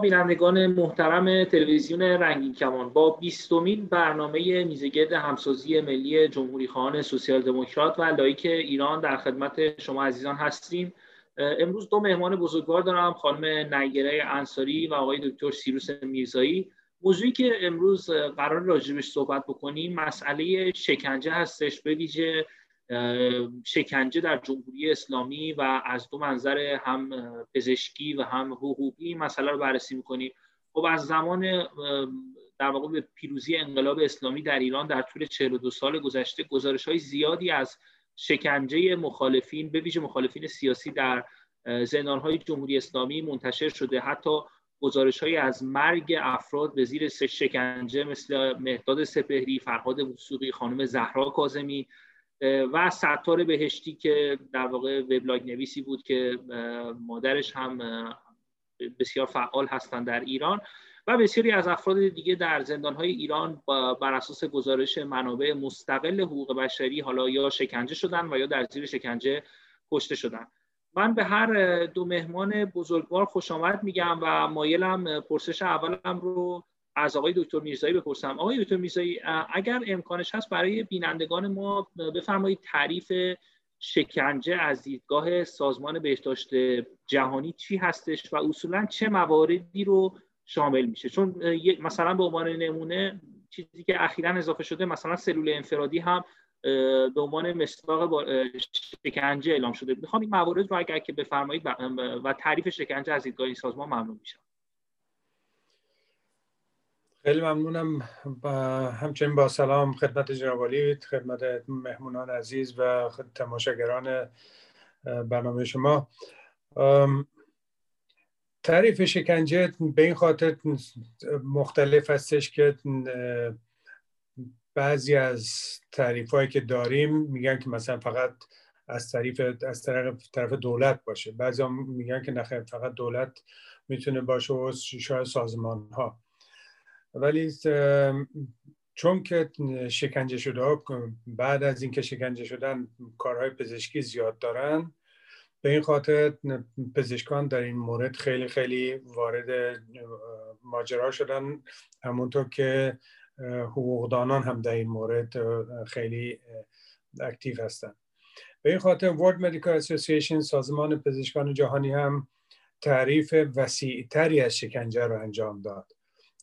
بینندگان محترم تلویزیون رنگین کمان با بیستمین برنامه میزگرد همسازی ملی جمهوری خواهان سوسیال دموکرات و لایک ایران در خدمت شما عزیزان هستیم. امروز دو مهمان بزرگوار دارم خانم نیگره انصاری و آقای دکتر سیروس میرزایی. موضوعی که امروز قرار راجبش صحبت بکنیم مسئله شکنجه هستش به ویژه شکنجه در جمهوری اسلامی و از دو منظر هم پزشکی و هم حقوقی مسئله رو بررسی می‌کنیم. خب از زمان در واقع به پیروزی انقلاب اسلامی در ایران در طول 42 سال گذشته گزارش های زیادی از شکنجه مخالفین به ویژه مخالفین سیاسی در زندان جمهوری اسلامی منتشر شده. حتی گزارش های از مرگ افراد به زیر شکنجه مثل مهداد سپهری، فرهاد وسوقی، خانم زهرا کاظمی و ستار بهشتی که در واقع وبلاگ نویسی بود که مادرش هم بسیار فعال هستند در ایران و بسیاری از افراد دیگه در زندانهای ایران بر اساس گزارش منابع مستقل حقوق بشری حالا یا شکنجه شدن و یا در زیر شکنجه کشته شدن. من به هر دو مهمان بزرگوار خوش آمد میگم و مایلم پرسش اولم رو از آقای دکتر میرزایی بپرسم. آقای دکتر میرزایی اگر امکانش هست برای بینندگان ما بفرمایید تعریف شکنجه از دیدگاه سازمان بهداشت جهانی چی هستش و اصولا چه مواردی رو شامل میشه؟ چون مثلا به عنوان نمونه چیزی که اخیرا اضافه شده مثلا سلول انفرادی هم به عنوان مصداق شکنجه اعلام شده. می‌خوام این موارد رو اگر که بفرمایید و تعریف شکنجه از دیدگاه سازمان ممنون میشم. خیلی ممنونم. با همچنین با سلام خدمت جناب خدمت مهمونان عزیز و تماشاگران برنامه شما. تعریف شکنجه به این خاطر مختلف هستش که بعضی از تعریف هایی که داریم میگن که مثلا فقط از طریف از طرف, طرف دولت باشه. بعضی میگن که نخیر فقط دولت می‌تونه باشه و شاید سازمان ها ولی چون که شکنجه شده بعد از اینکه شکنجه شدن کارهای پزشکی زیاد دارن به این خاطر پزشکان در این مورد خیلی خیلی وارد ماجرا شدن. همونطور که حقوقدانان هم در این مورد خیلی اکتیو هستن. به این خاطر World Medical Association سازمان پزشکان جهانی هم تعریف وسیعتری از شکنجه رو انجام داد.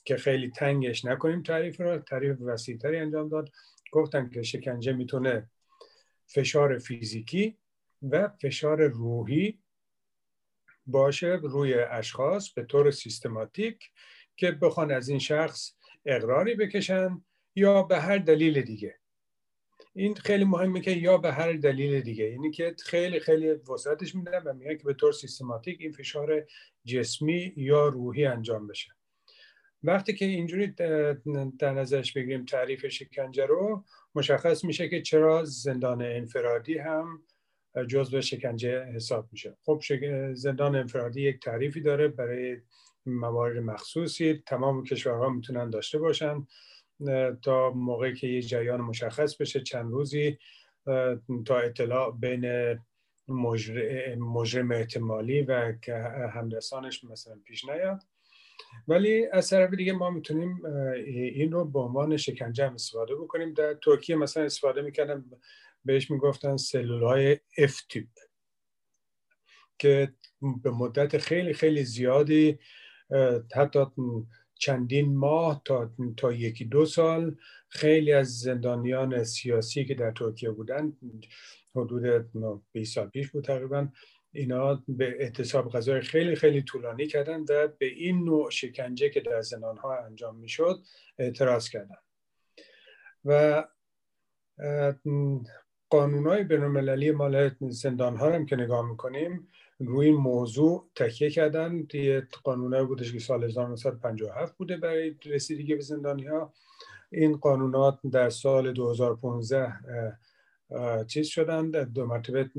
که خیلی تنگش نکنیم تعریف رو تعریف وسیعتری انجام داد. گفتن که شکنجه می‌تونه فشار فیزیکی و فشار روحی باشه روی اشخاص به طور سیستماتیک که بخوان از این شخص اقراری بکشن یا به هر دلیل دیگه. این خیلی مهمه که یا به هر دلیل دیگه. یعنی که خیلی خیلی وسعتش میدن و میگن که به طور سیستماتیک این فشار جسمی یا روحی انجام بشه. وقتی که اینجوری در نظرش بگیریم تعریف شکنجه رو مشخص میشه که چرا زندان انفرادی هم جزء شکنجه حساب میشه. خب زندان انفرادی یک تعریفی داره برای موارد مخصوصی تمام کشورها می‌تونن داشته باشن تا موقعی که یه جریان مشخص بشه چند روزی تا اطلاع بین مجرم احتمالی و همرسانش مثلا پیش نیاد. ولی از طرف دیگه ما می‌تونیم این رو به عنوان شکنجه هم استفاده بکنیم. در ترکیه مثلا استفاده می‌کردن بهش می‌گفتن سلول های اف تیپ که به مدت خیلی خیلی زیادی حتی چندین ماه تا, تا یکی دو سال خیلی از زندانیان سیاسی که در ترکیه بودن حدود 20 سال پیش بود تقریبا اینا به اعتصاب غذای خیلی خیلی طولانی کردن و به این نوع شکنجه که در زندان ها انجام می‌شد اعتراض کردن. و قانون های بین مال زندان ها هم که نگاه می‌کنیم روی این موضوع تکیه کردن. یه قانون بودش که سال 1957 بوده برای رسیدگی به زندانی ها این قانونات در سال 2015 چیز شدن دو مرتبه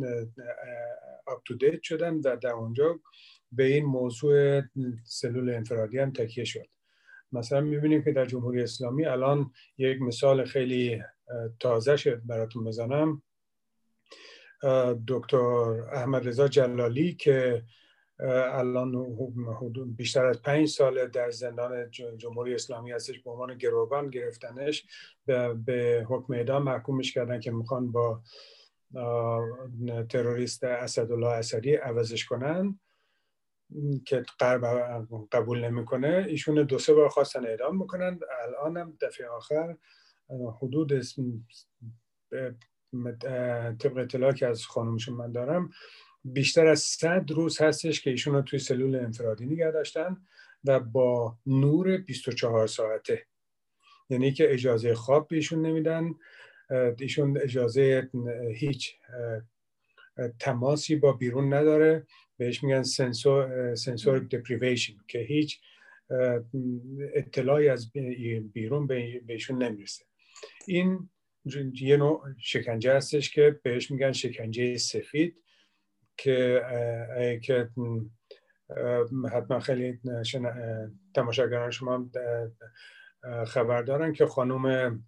آپ تو دیت شدن و در اونجا به این موضوع سلول انفرادی هم تکیه شد. مثلا می‌بینیم که در جمهوری اسلامی الان یک مثال خیلی تازه شد براتون بزنم. دکتر احمد رضا جلالی که الان بیشتر از پنج سال در زندان جمهوری اسلامی هستش به عنوان گروگان گرفتنش به حکم اعدام محکومش کردن که می‌خوان با تروریست اسدالله اسدی عوضش کنن که قبول نمی‌کنه. ایشون دو سه بار خواستن اعدام می‌کنن الان هم دفعه آخر حدود طبق اطلاعی که از خانومشون من دارم بیشتر از صد روز هستش که ایشون رو توی سلول انفرادی نگه داشتن و با نور 24 ساعته. یعنی که اجازه خواب بهشون نمیدن. ایشون اجازه هیچ تماسی با بیرون نداره. بهش میگن سنسور سنسور دپریویشن که هیچ اطلاعی از بیرون بهشون نمی‌رسه. این یه نوع شکنجه هستش که بهش میگن شکنجه سفید که که حتما خیلی تماشاگران شما خبر دارن که خانم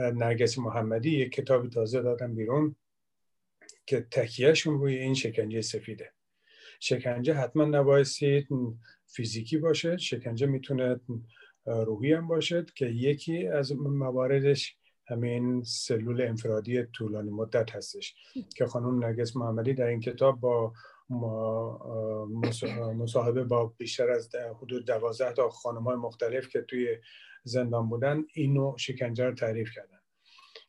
نرگس محمدی یک کتابی تازه دادن بیرون که تکیهشون روی این شکنجه سفیده. شکنجه حتما نبایستی فیزیکی باشه شکنجه می‌تونه روحی هم باشد که یکی از مواردش همین سلول انفرادی طولانی مدت هستش که خانم نرگس محمدی در این کتاب با مصاحبه با بیشتر از حدود دوازده تا خانم های مختلف که توی زندان بودن این نوع شکنجه رو تعریف کردن.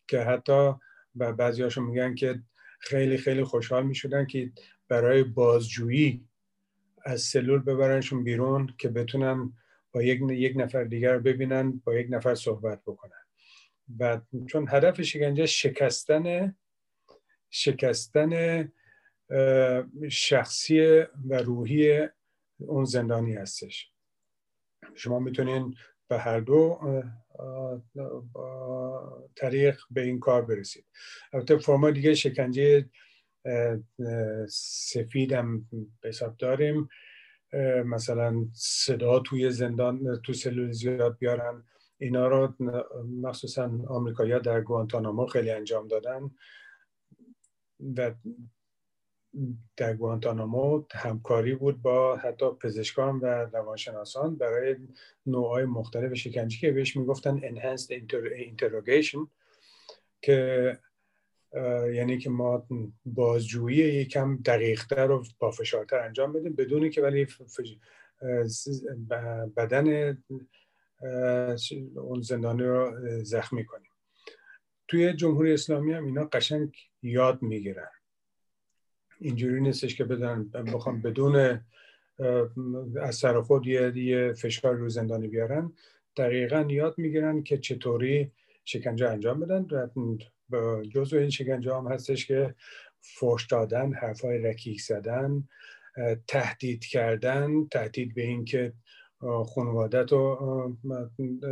که حتی بعضی هاشون میگن که خیلی خیلی خوشحال می‌شدن که برای بازجویی از سلول ببرنشون بیرون که بتونن با یک, یک نفر دیگر ببینن با یک نفر صحبت بکنن. و چون هدف شکنجه شکستن شکستن شخصی و روحی اون زندانی هستش. شما می‌تونین به هر دو طریق به این کار برسید. البته فرما دیگه شکنجه سفید هم حساب داریم. مثلا صدا توی زندان تو سلول زیاد بیارن. اینا رو مخصوصا آمریکایی‌ها در گوانتانامو خیلی انجام دادن و در گوانتانامو همکاری بود با حتی پزشکان و روانشناسان برای نوعهای مختلف شکنجه که بهش می‌گفتن enhanced interrogation که یعنی که ما بازجویی یکم دقیقتر و با فشارتر انجام بدیم بدونی که ولی بدن اون زندانی رو زخمی کنیم. توی جمهوری اسلامی هم اینا قشنگ یاد می‌گیرن. اینجوری نیستش که بدن بخوام بدون از سر خود یه فشار رو زندانی بیارن. دقیقا یاد می‌گیرن که چطوری شکنجه انجام بدن. جزو این شکنجه هم هستش که فوش دادن حرفای رکیک زدن تهدید کردن تهدید به این که خانوادت رو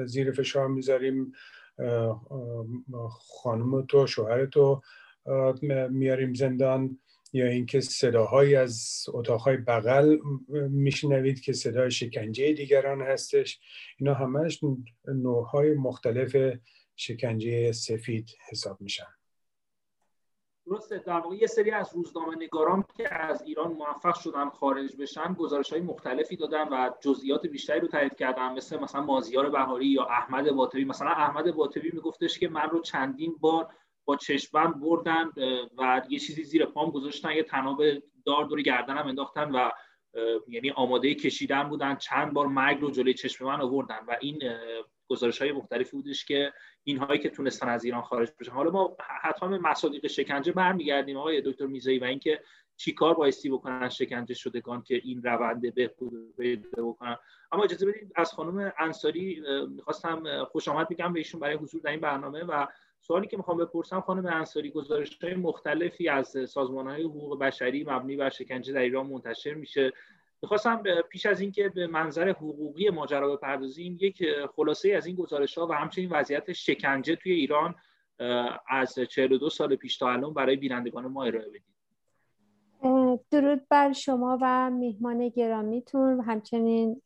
زیر فشار می‌ذاریم. خانم تو شوهر تو میاریم زندان. یا اینکه صداهایی از اتاقهای بغل میشنوید که صدای شکنجه دیگران هستش. اینا همش نوعهای مختلف شکنجه سفید حساب میشن. درسته. در واقع یه سری از روزنامه نگاران که از ایران موفق شدن خارج بشن گزارش های مختلفی دادن و جزئیات بیشتری رو تایید کردن مثل مثلا مازیار بهاری یا احمد باطبی. مثلا احمد باطبی میگفتش که من رو چندین بار با چشمبند بردن و یه چیزی زیر پام گذاشتن یه تناب دار دور گردنم انداختن و یعنی آماده کشیدن بودن چند بار مرگ رو جلوی چشم من آوردن و این گزارش های مختلفی بودش که اینهایی که تونستن از ایران خارج بشن. حالا ما حتما به مصادیق شکنجه برمیگردیم آقای دکتر میزایی و اینکه چیکار بایستی بکنن شکنجه شدگان که این روند بهبود پیدا بکنن. اما اجازه بدید از خانم انصاری می‌خواستم خوش آمد میگم به ایشون برای حضور در این برنامه و سوالی که می‌خوام بپرسم خانم انصاری گزارش های مختلفی از سازمان های حقوق بشری مبنی بر شکنجه در ایران منتشر میشه. می‌خواستم پیش از اینکه به منظر حقوقی ماجرا بپردازیم یک خلاصه از این گزارش ها و همچنین وضعیت شکنجه توی ایران از 42 سال پیش تا الان برای بینندگان ما ارائه بدید. درود بر شما و میهمان گرامیتون و همچنین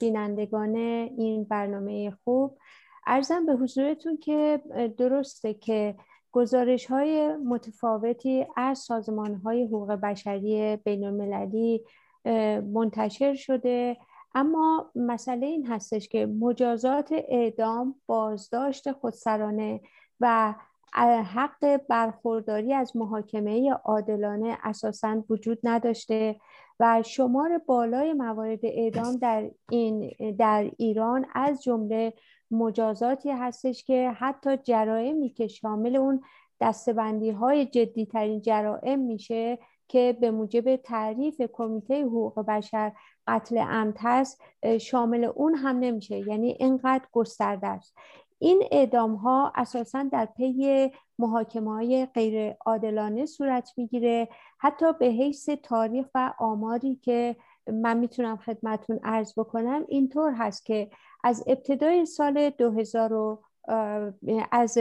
بینندگان این برنامه خوب. ارزم به حضورتون که درسته که گزارش های متفاوتی از سازمان های حقوق بشری بین المللی منتشر شده. اما مسئله این هستش که مجازات اعدام بازداشت خودسرانه و حق برخورداری از محاکمه عادلانه اساسا وجود نداشته و شمار بالای موارد اعدام در این در ایران از جمله مجازاتی هستش که حتی جرائمی که شامل اون دستبندی های جدی ترین جرائم میشه که به موجب تعریف کمیته حقوق بشر قتل عمد هست شامل اون هم نمیشه. یعنی اینقدر گسترده است. این اعدام ها اساسا در پی محاکمه های غیر عادلانه صورت می‌گیره. حتی به حیث تاریخ و آماری که من می‌تونم خدمتون ارز بکنم اینطور هست که از ابتدای سال 2000 از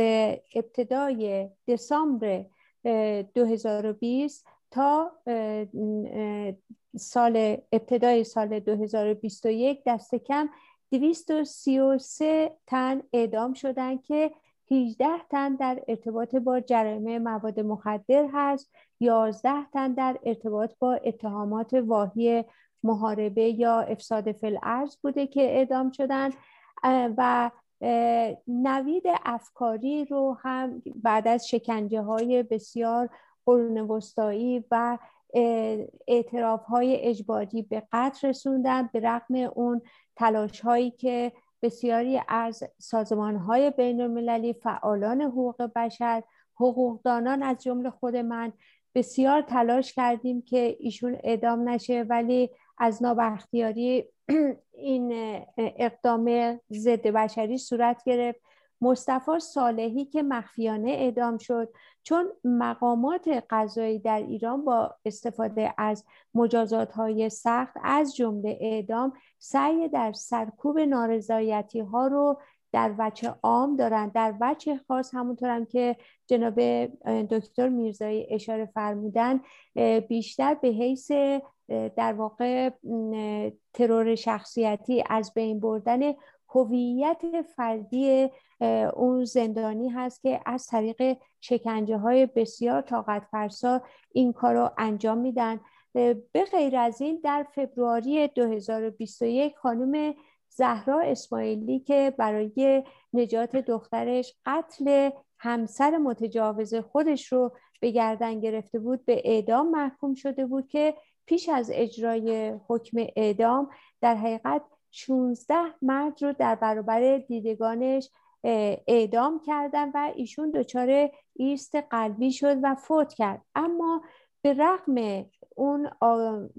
ابتدای دسامبر 2020 تا سال ابتدای سال 2021 دست کم 233 تن اعدام شدن که 18 تن در ارتباط با جرائم مواد مخدر هست 11 تن در ارتباط با اتهامات واهی محاربه یا افساد فلعرض بوده که اعدام شدن و نوید افکاری رو هم بعد از شکنجه های بسیار قرون وسطایی و اعتراف های اجباری به قتل رسوندن به رغم اون تلاش هایی که بسیاری از سازمان های بین المللی فعالان حقوق بشر حقوقدانان از جمله خود من بسیار تلاش کردیم که ایشون اعدام نشه. ولی از نابختیاری این اقدام ضد بشری صورت گرفت. مصطفی صالحی که مخفیانه اعدام شد. چون مقامات قضایی در ایران با استفاده از مجازات های سخت از جمله اعدام سعی در سرکوب نارضایتی ها رو در وچه عام دارن در وچه خاص همونطور هم که جناب دکتر میرزایی اشاره فرمودن بیشتر به حیث در واقع ترور شخصیتی از بین بردن هویت فردی اون زندانی هست که از طریق شکنجه های بسیار طاقت فرسا این کار رو انجام میدن. به غیر از این در فبروری 2021 خانم زهرا اسماعیلی که برای نجات دخترش قتل همسر متجاوز خودش رو به گردن گرفته بود به اعدام محکوم شده بود که پیش از اجرای حکم اعدام در حقیقت 16 مرد رو در برابر دیدگانش اعدام کردن و ایشون دچار ایست قلبی شد و فوت کرد. اما به رغم اون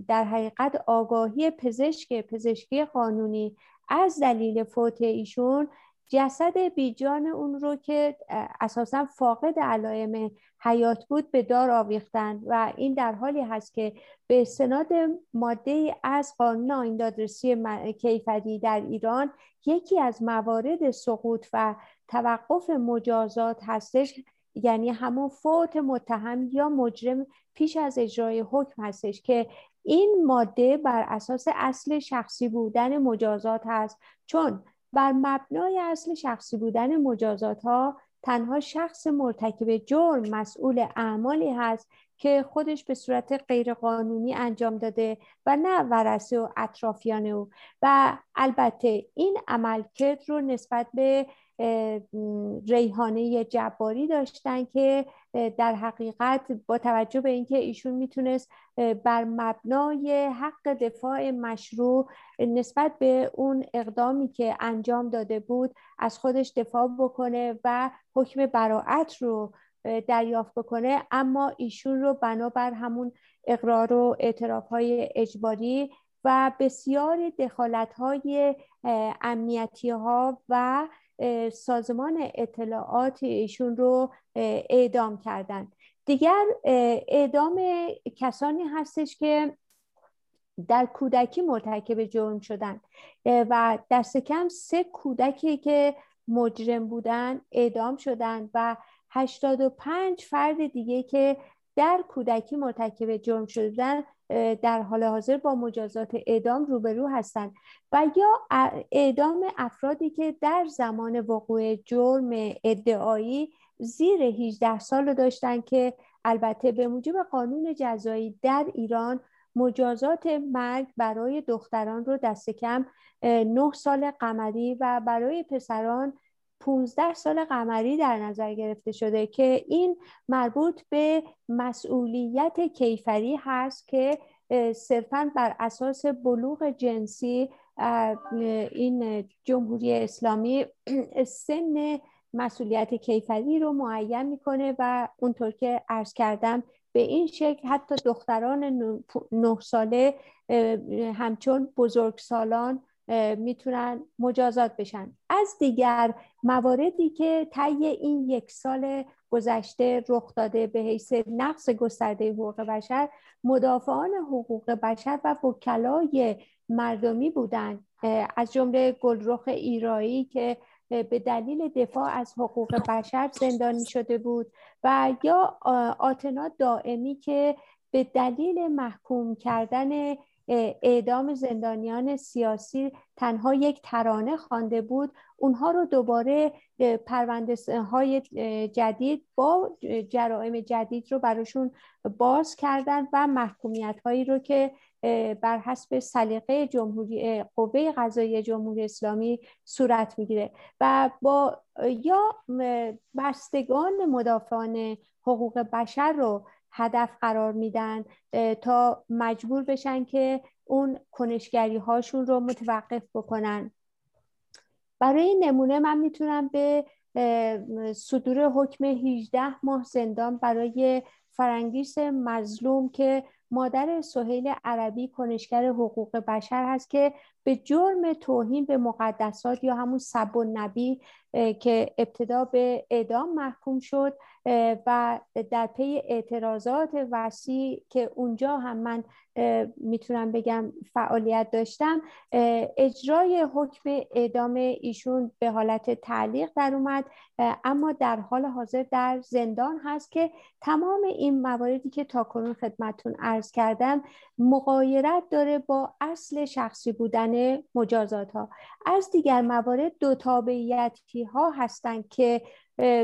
در حقیقت آگاهی پزشک پزشکی قانونی از دلیل فوت ایشون جسد بیجان اون رو که اساسا فاقد علائم حیات بود به دار آویختن و این در حالی هست که به استناد ماده از قانون آین دادرسی کیفری در ایران یکی از موارد سقوط و توقف مجازات هستش. یعنی همون فوت متهم یا مجرم پیش از اجرای حکم هستش که این ماده بر اساس اصل شخصی بودن مجازات هست. چون بر مبنای اصل شخصی بودن مجازات ها تنها شخص مرتکب جرم مسئول اعمالی هست که خودش به صورت غیرقانونی انجام داده و نه ورسه و اطرافیان او. و البته این عملکرد رو نسبت به ریحانه جباری داشتن که در حقیقت با توجه به اینکه ایشون می‌تونست بر مبنای حق دفاع مشروع نسبت به اون اقدامی که انجام داده بود از خودش دفاع بکنه و حکم براعت رو دریافت بکنه اما ایشون رو بنابر همون اقرار و اعتراف های اجباری و بسیار دخالت های امنیتی ها و سازمان اطلاعات ایشون رو اعدام کردن. دیگر اعدام کسانی هستش که در کودکی مرتکب جرم شدن و دست کم سه کودکی که مجرم بودن اعدام شدن و 85 فرد دیگه که در کودکی مرتکب جرم شدن در حال حاضر با مجازات اعدام روبرو هستند. و یا اعدام افرادی که در زمان وقوع جرم ادعایی زیر 18 سال داشتن که البته به موجب قانون جزایی در ایران مجازات مرگ برای دختران رو دست کم نه سال قمری و برای پسران 15 سال قمری در نظر گرفته شده که این مربوط به مسئولیت کیفری هست که صرفا بر اساس بلوغ جنسی این جمهوری اسلامی سن مسئولیت کیفری رو معین می‌کنه و اونطور که عرض کردم به این شکل حتی دختران نه ساله همچون بزرگسالان می‌تونن مجازات بشن. از دیگر مواردی که طی این یک سال گذشته رخ داده به حیث نقص گسترده حقوق بشر مدافعان حقوق بشر و وکلای مردمی بودند از جمله گلرخ ایرایی که به دلیل دفاع از حقوق بشر زندانی شده بود و یا آتنا دائمی که به دلیل محکوم کردن اعدام زندانیان سیاسی تنها یک ترانه خوانده بود. اونها رو دوباره پرونده های جدید با جرائم جدید رو براشون باز کردن و محکومیت هایی رو که بر حسب سلیقه جمهوری قوه قضایی جمهوری اسلامی صورت می‌گیره و با یا بستگان مدافعان حقوق بشر رو هدف قرار میدن تا مجبور بشن که اون کنشگری هاشون رو متوقف بکنن. برای نمونه من می‌تونم به صدور حکم 18 ماه زندان برای فرنگیس مظلوم که مادر سهیل عربی کنشگر حقوق بشر هست که به جرم توهین به مقدسات یا همون سب و نبی که ابتدا به اعدام محکوم شد و در پی اعتراضات وسیع که اونجا هم من می‌تونم بگم فعالیت داشتم اجرای حکم اعدام ایشون به حالت تعلیق در اومد. اما در حال حاضر در زندان هست که تمام این مواردی که تاکنون خدمتون عرض کردم مقایرت داره با اصل شخصی بودن مجازات ها از دیگر موارد دو تابعیتی ها هستند که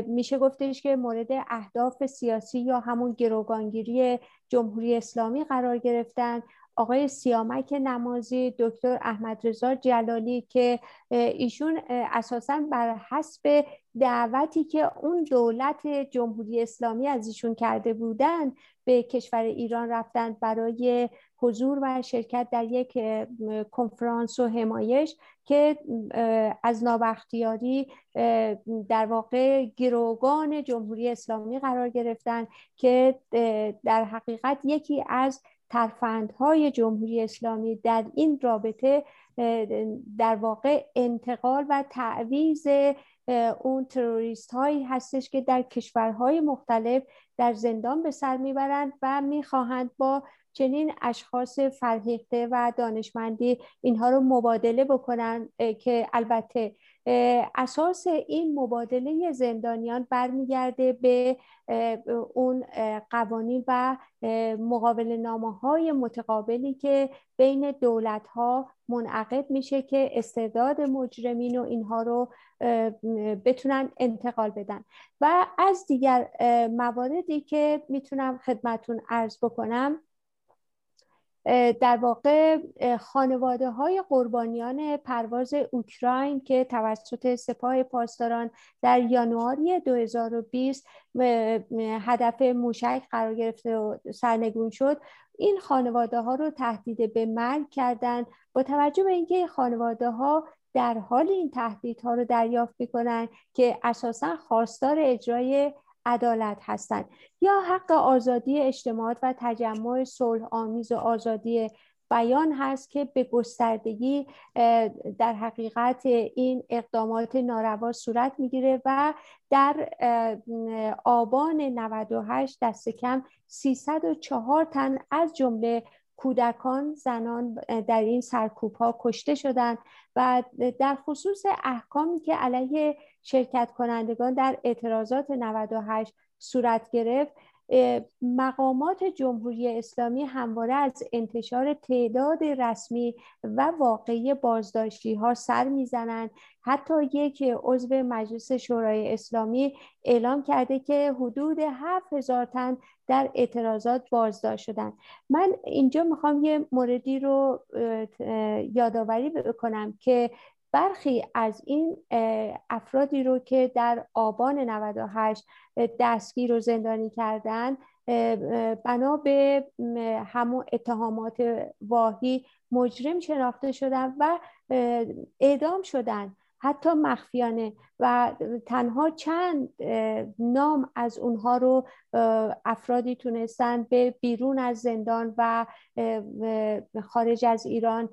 میشه گفتش که مورد اهداف سیاسی یا همون گروگانگیری جمهوری اسلامی قرار گرفتن. آقای سیامک نمازی دکتر احمد رضا جلالی که ایشون اساسا بر حسب دعوتی که اون دولت جمهوری اسلامی از ایشون کرده بودن به کشور ایران رفتن برای حضور و شرکت در یک کنفرانس و حمایش که از نابختیاری در واقع گروگان جمهوری اسلامی قرار گرفتن که در حقیقت یکی از ترفندهای جمهوری اسلامی در این رابطه در واقع انتقال و تعویز اون تروریست هایی هستش که در کشورهای مختلف در زندان به سر می‌برند و می‌خواهند با چنین اشخاص فرهیخته و دانشمندی اینها رو مبادله بکنن که البته اساس این مبادله زندانیان برمیگرده به اون قوانین و مقابل نامه های متقابلی که بین دولت ها منعقد میشه که استعداد مجرمین و اینها رو بتونن انتقال بدن. و از دیگر مواردی که می‌تونم خدمتون عرض بکنم در واقع خانواده های قربانیان پرواز اوکراین که توسط سپاه پاسداران در یانواری 2020 هدف موشک قرار گرفته و سرنگون شد این خانواده ها رو تهدید به مرگ کردند با توجه به اینکه خانواده ها در حال این تهدیدها رو دریافت می‌کنن که اساسا خواستار اجرای عدالت هستند. یا حق آزادی اجتماعات و تجمع صلح آمیز و آزادی بیان هست که به گستردگی در حقیقت این اقدامات ناروا صورت می‌گیره و در آبان 98 دست کم 304 تن از جمله کودکان زنان در این سرکوب ها کشته شدند و در خصوص احکامی که علیه شرکت کنندگان در اعتراضات 98 صورت گرفت. مقامات جمهوری اسلامی همواره از انتشار تعداد رسمی و واقعی بازداشتی ها سر می‌زنند. حتی یک عضو مجلس شورای اسلامی اعلام کرده که حدود هفت هزار تن در اعتراضات بازداشت شدن من اینجا می‌خوام یه موردی رو یادآوری بکنم که برخی از این افرادی رو که در آبان 98 دستگیر و زندانی کردن بنا به همون اتهامات واهی مجرم شناخته شدن و اعدام شدن. حتی مخفیانه و تنها چند نام از اونها رو افرادی تونستن به بیرون از زندان و خارج از ایران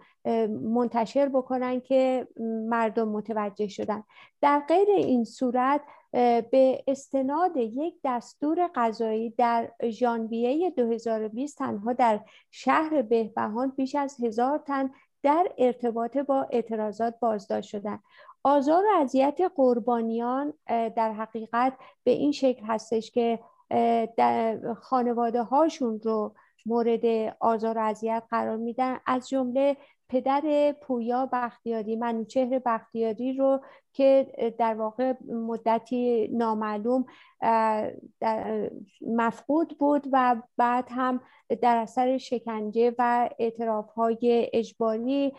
منتشر بکنن که مردم متوجه شدن. در غیر این صورت به استناد یک دستور قضایی در ژانویه 2020 تنها در شهر بهبهان بیش از هزار تن در ارتباط با اعتراضات بازداشت شدن آزار و اذیت قربانیان در حقیقت به این شکل هستش که خانواده هاشون رو مورد آزار و اذیت قرار میدن. از جمله پدر پویا بختیاری منوچهر بختیاری رو که در واقع مدتی نامعلوم مفقود بود و بعد هم در اثر شکنجه و اعتراف های اجباری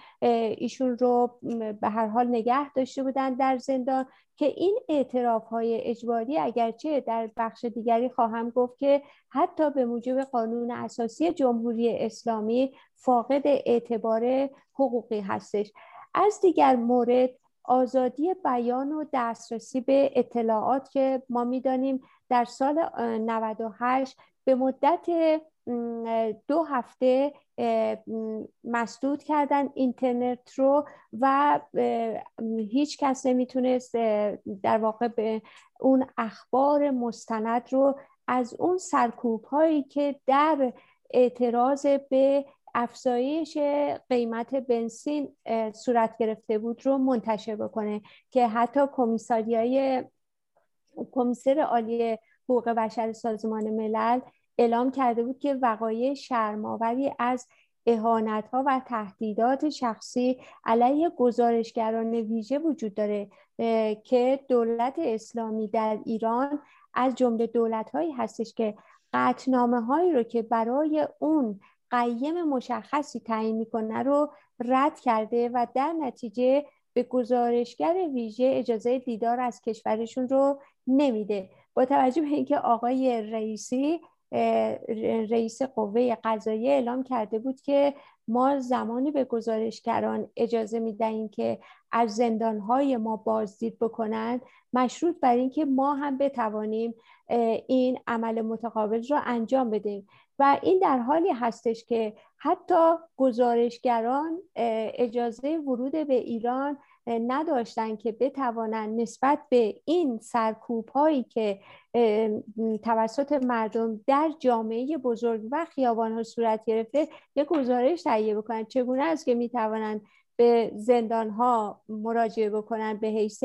ایشون رو به هر حال نگه داشته بودن در زندان که این اعتراف های اجباری اگرچه در بخش دیگری خواهم گفت که حتی به موجب قانون اساسی جمهوری اسلامی فاقد اعتبار حقوقی هستش. از دیگر مورد آزادی بیان و دسترسی به اطلاعات که ما می‌دانیم در سال 98 به مدت دو هفته مسدود کردن اینترنت رو و هیچ کس نمی‌تونست در واقع به اون اخبار مستند رو از اون سرکوب هایی که در اعتراض به افزایش قیمت بنزین صورت گرفته بود رو منتشر بکنه که حتی کمیساریای کمیسر عالی حقوق بشر سازمان ملل اعلام کرده بود که وقایع شرماوری از اهانت ها و تهدیدات شخصی علیه گزارشگران ویژه وجود داره که دولت اسلامی در ایران از جمله دولت هایی هستش که قطنامه هایی رو که برای اون قیم مشخصی تعیین می‌کنه رو رد کرده و در نتیجه به گزارشگر ویژه اجازه دیدار از کشورشون رو نمیده. با توجه به اینکه آقای رئیسی رئیس قوه قضاییه اعلام کرده بود که ما زمانی به گزارشگران اجازه می‌دهیم که از زندانهای ما بازدید بکنند مشروط بر اینکه ما هم بتوانیم این عمل متقابل را انجام بدیم. و این در حالی هستش که حتی گزارشگران اجازه ورود به ایران نداشتن که بتوانند نسبت به این سرکوب هایی که توسط مردم در جامعه بزرگ و خیابان ها صورت گرفته یک گزارش تهیه بکنند چگونه است که می‌توانند به زندان ها مراجعه بکنند به حیث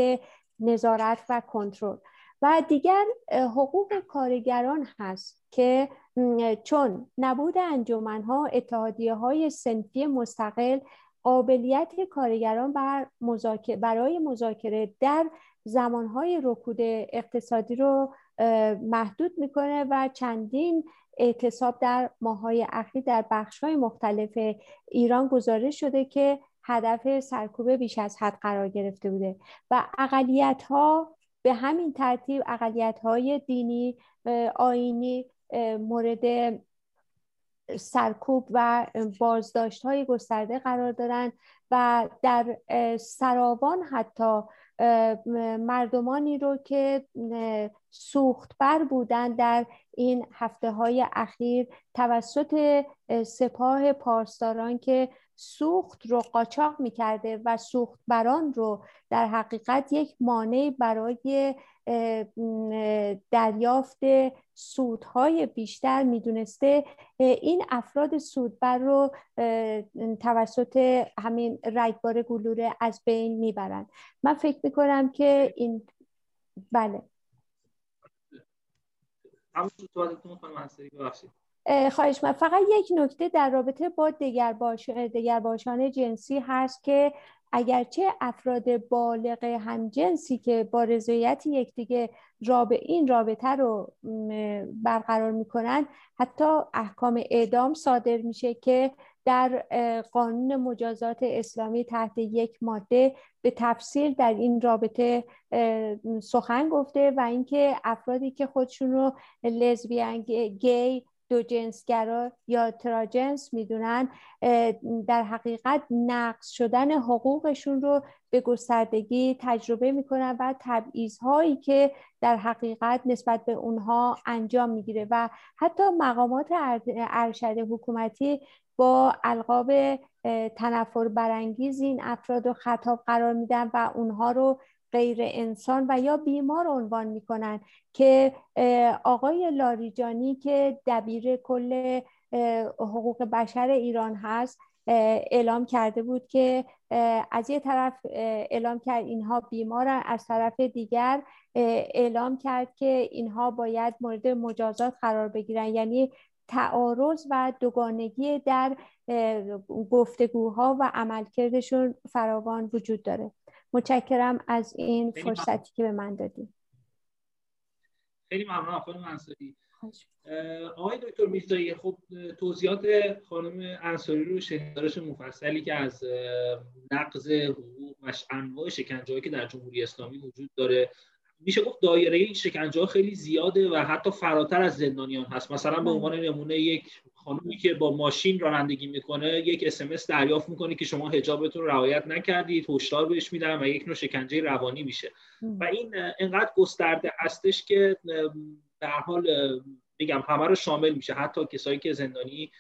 نظارت و کنترل؟ و دیگر حقوق کارگران هست که چون نبود انجمنها اتحادیه های سنفی مستقل قابلیت کارگران بر مذاکره برای مذاکره در زمانهای رکود اقتصادی رو محدود می‌کنه و چندین اعتصاب در ماهای اخیر در بخشهای مختلف ایران گزارش شده که هدف سرکوب بیش از حد قرار گرفته بوده و اقلیت ها به همین ترتیب اقلیت های دینی آینی مورد سرکوب و بازداشت های گسترده قرار دارند و در سراوان حتی مردمانی رو که سوختبر بودن در این هفته های اخیر توسط سپاه پاسداران که سوخت رو قاچاق می‌کرده و سوخت بران رو در حقیقت یک مانع برای دریافت سودهای بیشتر می‌دونسته. این افراد سودبر رو توسط همین رگبار گلوله از بین می‌برند. من فکر می‌کنم که این بله. خواهش من فقط یک نکته در رابطه با دگرباش... دگرباشان جنسی هست که اگرچه افراد بالغ همجنسی که با رضایت یکدیگه رابع این رابطه رو برقرار می‌کنن حتی احکام اعدام صادر میشه که در قانون مجازات اسلامی تحت یک ماده به تفصیل در این رابطه سخن گفته و اینکه افرادی که خودشون رو لزبیان گی دو جنسگرا یا تراجنس می‌دونن در حقیقت نقص شدن حقوقشون رو به گستردگی تجربه می‌کنن و تبعیض هایی که در حقیقت نسبت به اونها انجام می‌گیره و حتی مقامات ارشد حکومتی با القاب تنفر برانگیز این افراد رو خطاب قرار میدن و اونها رو غیر انسان و یا بیمار عنوان می‌کنن که آقای لاریجانی که دبیر کل حقوق بشر ایران هست اعلام کرده بود که از یه طرف اعلام کرد اینها بیمارن از طرف دیگر اعلام کرد که اینها باید مورد مجازات قرار بگیرن. یعنی تعارض و دوگانگی در گفتگوها و عملکردشون فراوان وجود داره. متشکرم از این فرصتی که به من دادیم خیلی ممنون خانم انصاری آقای دکتر میرزایی خب توضیحات خانم انصاری رو شهدارش مفصلی که از نقض حقوق و انواع شکنجه که در جمهوری اسلامی وجود داره میشه گفت دایره این شکنجه ها خیلی زیاده و حتی فراتر از زندانیان هست. مثلا به عنوان نمونه یک خانومی که با ماشین رانندگی می‌کنه یک اسمس دریافت می‌کنه که شما حجابتون رعایت نکردید هشدار بهش میدن و یک نوع شکنجه روانی میشه. و این انقدر گسترده هستش که در حال میگم همه رو شامل میشه حتی کسایی که زندانی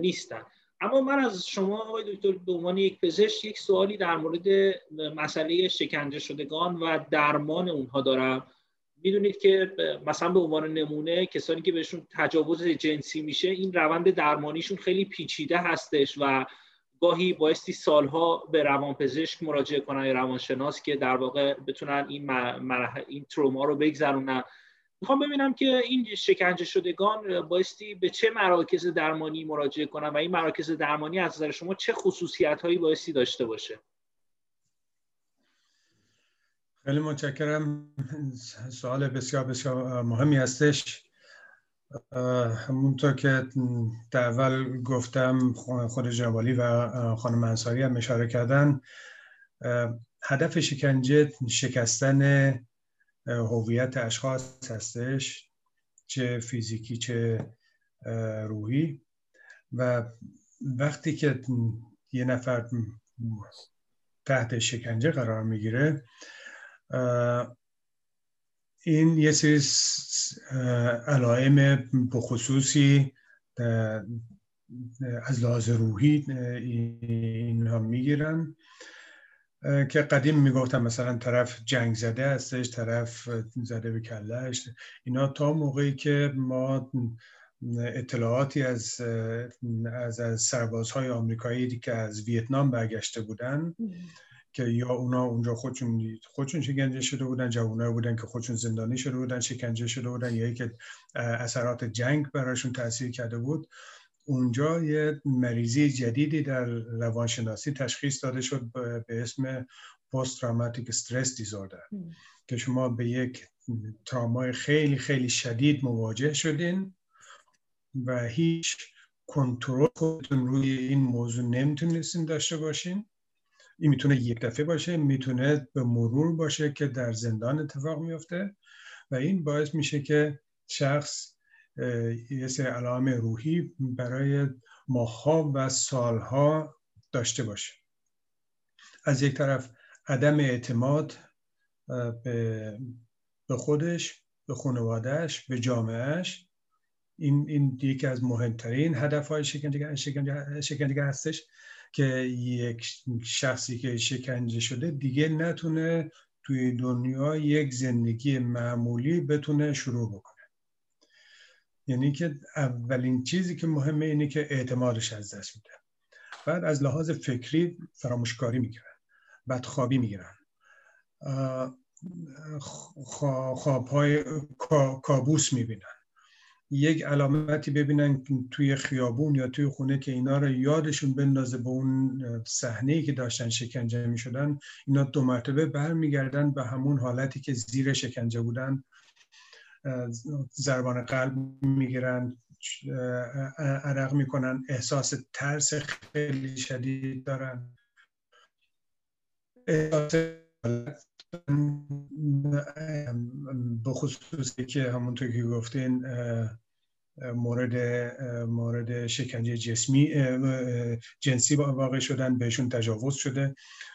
نیستن. اما من از شما آقای دکتر به عنوان یک پزشک یک سوالی در مورد مسئله شکنجه شدگان و درمان اونها دارم. می‌دونید که مثلا به عنوان نمونه کسانی که بهشون تجاوز جنسی میشه این روند درمانیشون خیلی پیچیده هستش و گاهی بایستی سالها به روانپزشک مراجعه کنن یا روانشناس که در واقع بتونن این این تروما رو بگذرونن. می‌خوام ببینم که این شکنجه شدگان بایستی به چه مراکز درمانی مراجعه کنن و این مراکز درمانی از نظر شما چه خصوصیت هایی بایستی داشته باشه؟ خیلی متشکرم. سوال بسیار بسیار مهمی هستش. همونطور که در اول گفتم خود جنابالی و خانم انصاری هم اشاره کردن هدف شکنجه شکستن هویت اشخاص هستش چه فیزیکی چه روحی. و وقتی که یه نفر تحت شکنجه قرار می‌گیره این یه سری علائم بخصوصی از لحاظ روحی اینها می‌گیرن. که قدیم می‌گفتم مثلا طرف جنگ زده هستش طرف زده به کلهش اینا تا موقعی که ما اطلاعاتی از از, از سربازهای آمریکایی که از ویتنام برگشته بودن که یا اونا اونجا خودشون خودشون شکنجه شده بودن جوانایی بودن که خودشون زندانی شده بودن شکنجه شده بودن یا که اثرات جنگ براشون تاثیر کرده بود. اونجا یه مریضی جدیدی در روانشناسی تشخیص داده شد به اسم پست تراماتیک استرس دیزوردر که شما به یک ترامای خیلی خیلی شدید مواجه شدین و هیچ کنترل خودتون روی این موضوع نمی‌تونستین داشته باشین. این می‌تونه یک دفعه باشه می‌تونه به مرور باشه که در زندان اتفاق میفته و این باعث میشه که شخص یه سری علائم روحی برای ماها و سالها داشته باشه. از یک طرف عدم اعتماد به خودش به خانوادهش به جامعهش این این یکی از مهمترین هدف های شکنجه هستش که یک شخصی که شکنجه شده دیگه نتونه توی دنیا یک زندگی معمولی بتونه شروع بکنه. یعنی که اولین چیزی که مهمه اینه که اعتمادش از دست میده. بعد از لحاظ فکری فراموشکاری می‌گیرن بدخوابی می‌گیرن. خوابهای کابوس می‌بینن. یک علامتی ببینن توی خیابون یا توی خونه که اینا رو یادشون بندازه به اون صحنه که داشتن شکنجه می شدن اینا دو مرتبه برمیگردن به همون حالتی که زیر شکنجه بودن. زربان قلب می‌گیرن عرق می‌کنن احساس ترس خیلی شدید دارن. احساس به خصوصی که همونطور که گفتین مورد مورد شکنجه جسمی جنسی واقع شدن بهشون تجاوز شده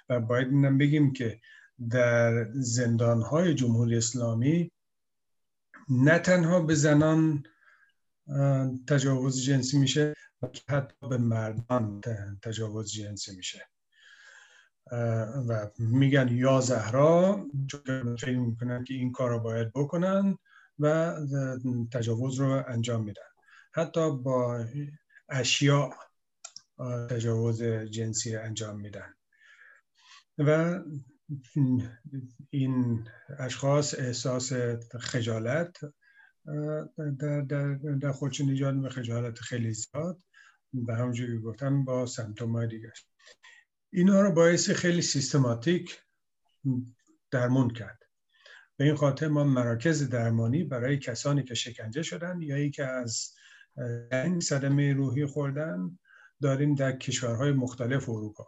و باید اینم بگیم که در زندان های جمهوری اسلامی نه تنها به زنان تجاوز جنسی میشه حتی به مردان تجاوز جنسی میشه. و میگن یا زهرا چون فکر می‌کنن که این کار رو باید بکنن و تجاوز رو انجام میدن. حتی با اشیاء تجاوز جنسی انجام میدن. و این اشخاص احساس خجالت در, در, در خودشون ایجاد خجالت خیلی زیاد و همونجوری گفتم با سمتوم دیگه اینا رو باعث خیلی سیستماتیک درمون کرد. به این خاطر ما مراکز درمانی برای کسانی که شکنجه شدن یا ای که از جنگ صدمه روحی خوردن داریم در کشورهای مختلف اروپا.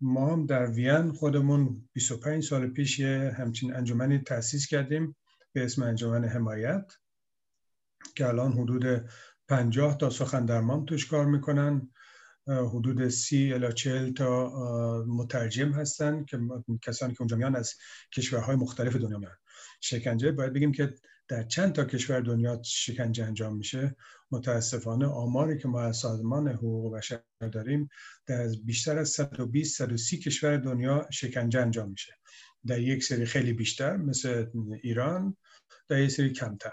ما هم در وین خودمون 25 سال پیش یه همچین انجمنی تأسیس کردیم به اسم انجمن حمایت که الان حدود 50 تا سخن درمان توش کار می‌کنن. حدود سی الا چهل تا مترجم هستن که کسانی که اونجا میان از کشورهای مختلف دنیا میان. شکنجه باید بگیم که در چند تا کشور دنیا شکنجه انجام میشه. متاسفانه آماری که ما از سازمان حقوق بشر داریم در بیشتر از 120 130 کشور دنیا شکنجه انجام میشه. در یک سری خیلی بیشتر مثل ایران در یک سری کمتر.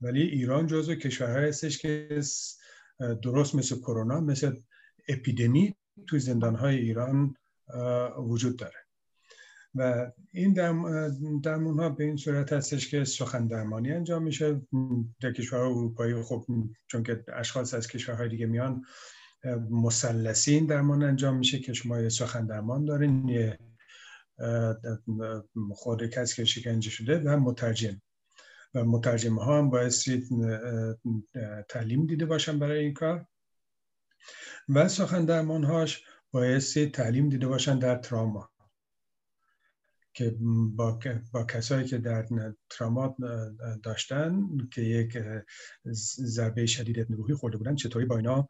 ولی ایران جزو کشورهایی هستش که درست مثل کرونا مثل اپیدمی توی زندانهای ایران وجود داره. و این درمون ها به این صورت هستش که سخن درمانی انجام میشه. در کشورهای اروپایی خب چون که اشخاص از کشورهای دیگه میان مسلسین درمان انجام میشه که شما یه سخن درمان دارین یه خود کسی که شکنجه شده و مترجم. و مترجم ها هم باید تعلیم دیده باشن برای این کار. و سخن درمانهاش بایستی تعلیم دیده باشن در تراما. که با, با کسایی که در ترامات داشتن که یک ضربه شدید روحی خورده بودن چطوری با اینا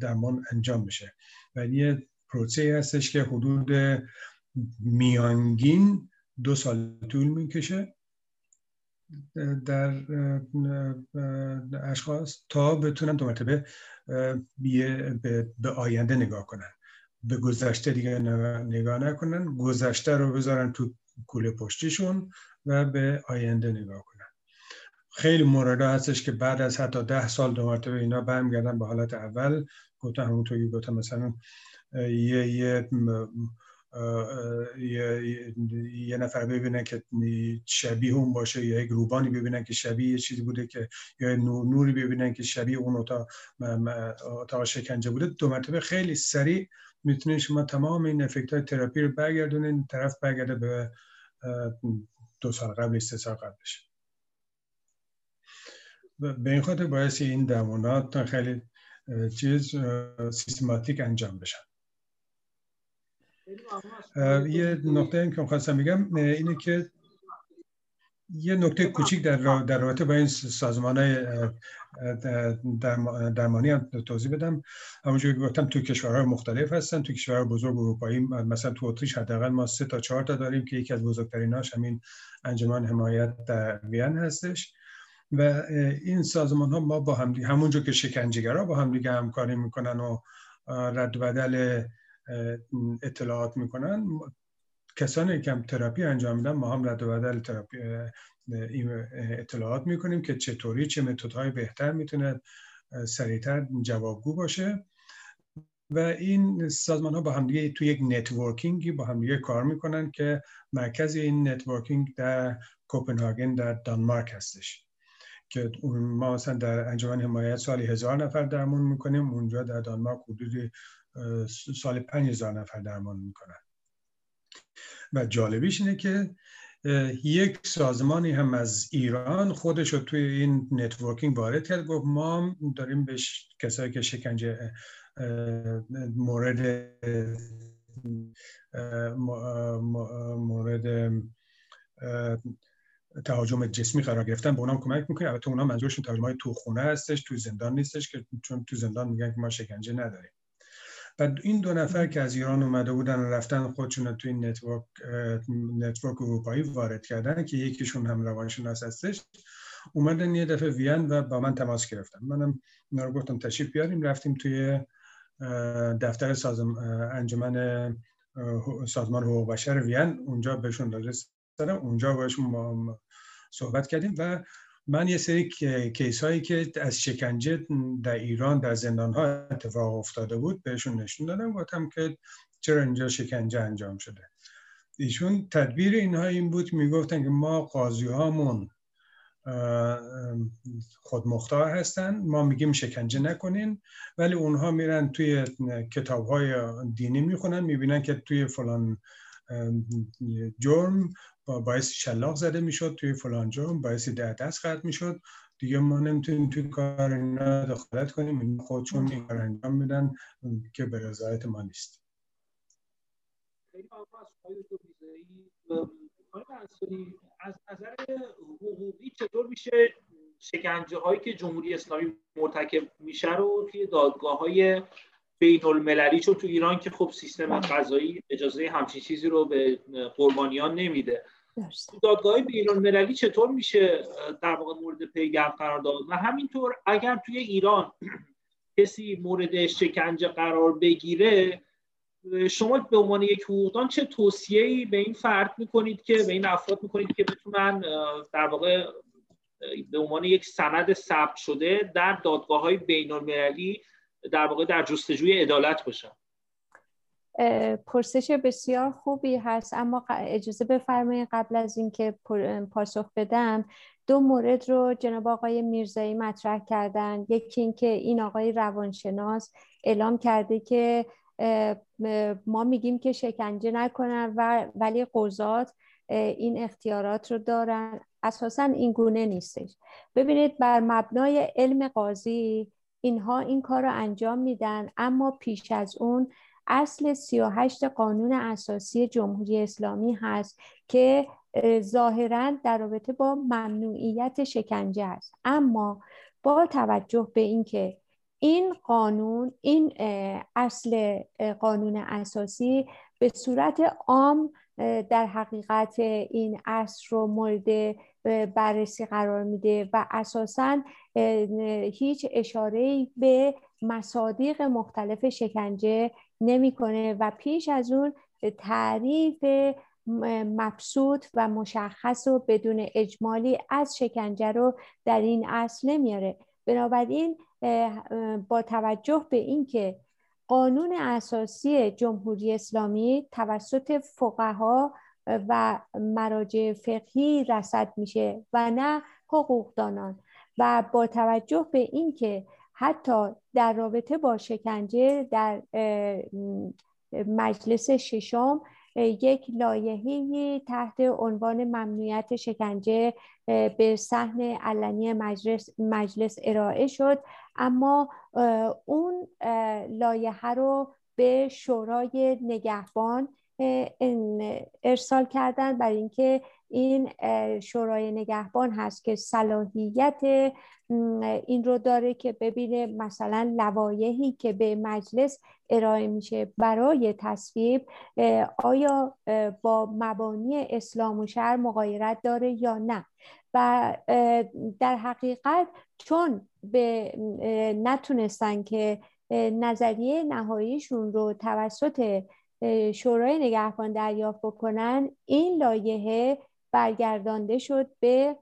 درمان انجام میشه و یه پروسه هستش که حدود میانگین دو سال طول می‌کشه در اشخاص تا بتونن دو مرتبه به آینده نگاه کنن. به گذشته دیگه نگاه نکنن. گذشته رو بذارن تو کوله پشتیشون و به آینده نگاه کنن. خیلی مورد هستش که بعد از حتی ده سال دو مرتبه اینا برمیگردن به حالت اول. گفتن همونطوری گفتم مثلا یه, یه یه،, یه نفر ببینن که شبیه اون باشه یا یک روبانی ببینن که شبیه یه چیزی بوده که یا نوری ببینن که شبیه اون اتاق, اتاق شکنجه بوده. دو مرتبه خیلی سریع می‌تونید شما تمام این افکت های تراپی رو برگردونین. طرف برگرده به دو سال قبل سه سال قبلش. به این خاطر باعث این درمانات خیلی چیز سیستماتیک انجام بشن. یه نقطه که خواستم بگم اینه که یه نکته کوچیک در در رابطه با این سازمان های درمانی هم توضیح بدم. همونجوری که گفتم تو کشورهای مختلف هستن تو کشورهای بزرگ اروپایی. مثلا تو اتریش حداقل ما سه تا چهار تا داریم که یکی از بزرگتریناش همین انجمن حمایت در وین هستش. و این سازمان ها ما با هم همونجور که شکنجه‌گرا با هم دیگه همکاری می‌کنن و رد و بدل اطلاعات می‌کنن. کسانی که هم تراپی انجام میدن ما هم رد و بدل تراپی اطلاعات می‌کنیم که چطوری چه متدهای بهتر می‌تونه سریعتر جوابگو باشه. و این سازمان ها با همدیگه توی یک networking ی با همدیگه کار می‌کنن که مرکز این networking در کوپنهاگن در دانمارک هستش. که ما مثلا در انجمن حمایت سالی هزار نفر درمون می‌کنیم اونجا در دانمارک حدود سال پنج نفر درمان می‌کنن. و جالبیش اینه که یک سازمانی هم از ایران خودش رو توی این networking وارد کرد گفت ما داریم به کسایی که شکنجه مورد مورد تهاجم جسمی قرار گرفتن به اونام کمک می‌کنه. البته اونا منظورشون تهاجم های تو خونه هستش تو زندان نیستش که چون تو زندان میگن که ما شکنجه نداریم. و این دو نفر که از ایران اومده بودن و رفتن خودشون تو این network network اروپایی وارد کردن که یکیشون هم روانشناس هستش اومدن یه دفعه وین و با من تماس گرفتن. منم اینا رو گفتم تشریف بیاریم رفتیم توی دفتر سازم انجمن سازمان حقوق بشر وین. اونجا بهشون داده اونجا باشون صحبت کردیم و من یه سری کیس هایی که از شکنجه در ایران در زندان ها اتفاق افتاده بود بهشون نشون دادم گفتم که چرا اینجا شکنجه انجام شده. ایشون تدبیر اینها این بود می‌گفتن که ما قاضی هامون خودمختار هستن ما میگیم شکنجه نکنین ولی اونها میرن توی کتاب های دینی می‌خونن می‌بینن که توی فلان جرم باعث شلاق زده می‌شد توی فلان جرم باعث ده دست قطع می‌شد. دیگه ما نمی‌تونیم توی کار اینا دخالت کنیم. خودشون این کار انجام میدن که به رضایت ما نیست. از نظر حقوقی چطور میشه شکنجه هایی که جمهوری اسلامی مرتکب میشه رو توی دادگاه های بین المللی چون تو ایران که خب سیستم قضایی اجازه همچین چیزی رو به قربانیان نمیده. دادگاه بین المللی چطور میشه در واقع مورد پیگرد قرار داد؟ و همینطور اگر توی ایران کسی مورد شکنجه قرار بگیره شما به عنوان یک حقوقدان چه توصیه‌ای به این فرد می‌کنید که به این افراد می‌کنید که بتونن در واقع به عنوان یک سند ثبت شده در دادگاه های بین در واقع در جستجوی عدالت باشن؟ پرسش بسیار خوبی هست اما اجازه بفرمایید قبل از اینکه پاسخ بدم دو مورد رو جناب آقای میرزایی مطرح کردن. یکی اینکه این آقای روانشناس اعلام کرده که ما میگیم که شکنجه نکنن و ولی قضات این اختیارات رو دارن. اساسا این گونه نیستش. ببینید بر مبنای علم قاضی اینها این کار رو انجام میدن اما پیش از اون اصل 38 قانون اساسی جمهوری اسلامی هست که ظاهرا در رابطه با ممنوعیت شکنجه است. اما با توجه به اینکه این قانون این اصل قانون اساسی به صورت عام در حقیقت این اصل رو مورد بررسی قرار میده و اساسا هیچ اشاره به مصادیق مختلف شکنجه نمی‌کنه و پیش از اون تعریف مبسوط و مشخص و بدون اجمالی از شکنجه رو در این اصل نمیاره. بنابراین با توجه به اینکه قانون اساسی جمهوری اسلامی توسط فقها و مراجع فقهی رسد میشه و نه حقوقدانان و با توجه به اینکه حتی در رابطه با شکنجه در مجلس ششم یک لایحه‌ای تحت عنوان ممنوعیت شکنجه به صحن علنی مجلس, مجلس ارائه شد. اما اون لایحه رو به شورای نگهبان ارسال کردن برای اینکه این شورای نگهبان هست که صلاحیت این رو داره که ببینه مثلا لوایحی که به مجلس ارائه میشه برای تصویب آیا با مبانی اسلام و شهر مقایرت داره یا نه. و در حقیقت چون به نتونستن که نظریه نهاییشون رو توسط شورای نگهبان دریافت بکنن این لایحه برگردانده شد به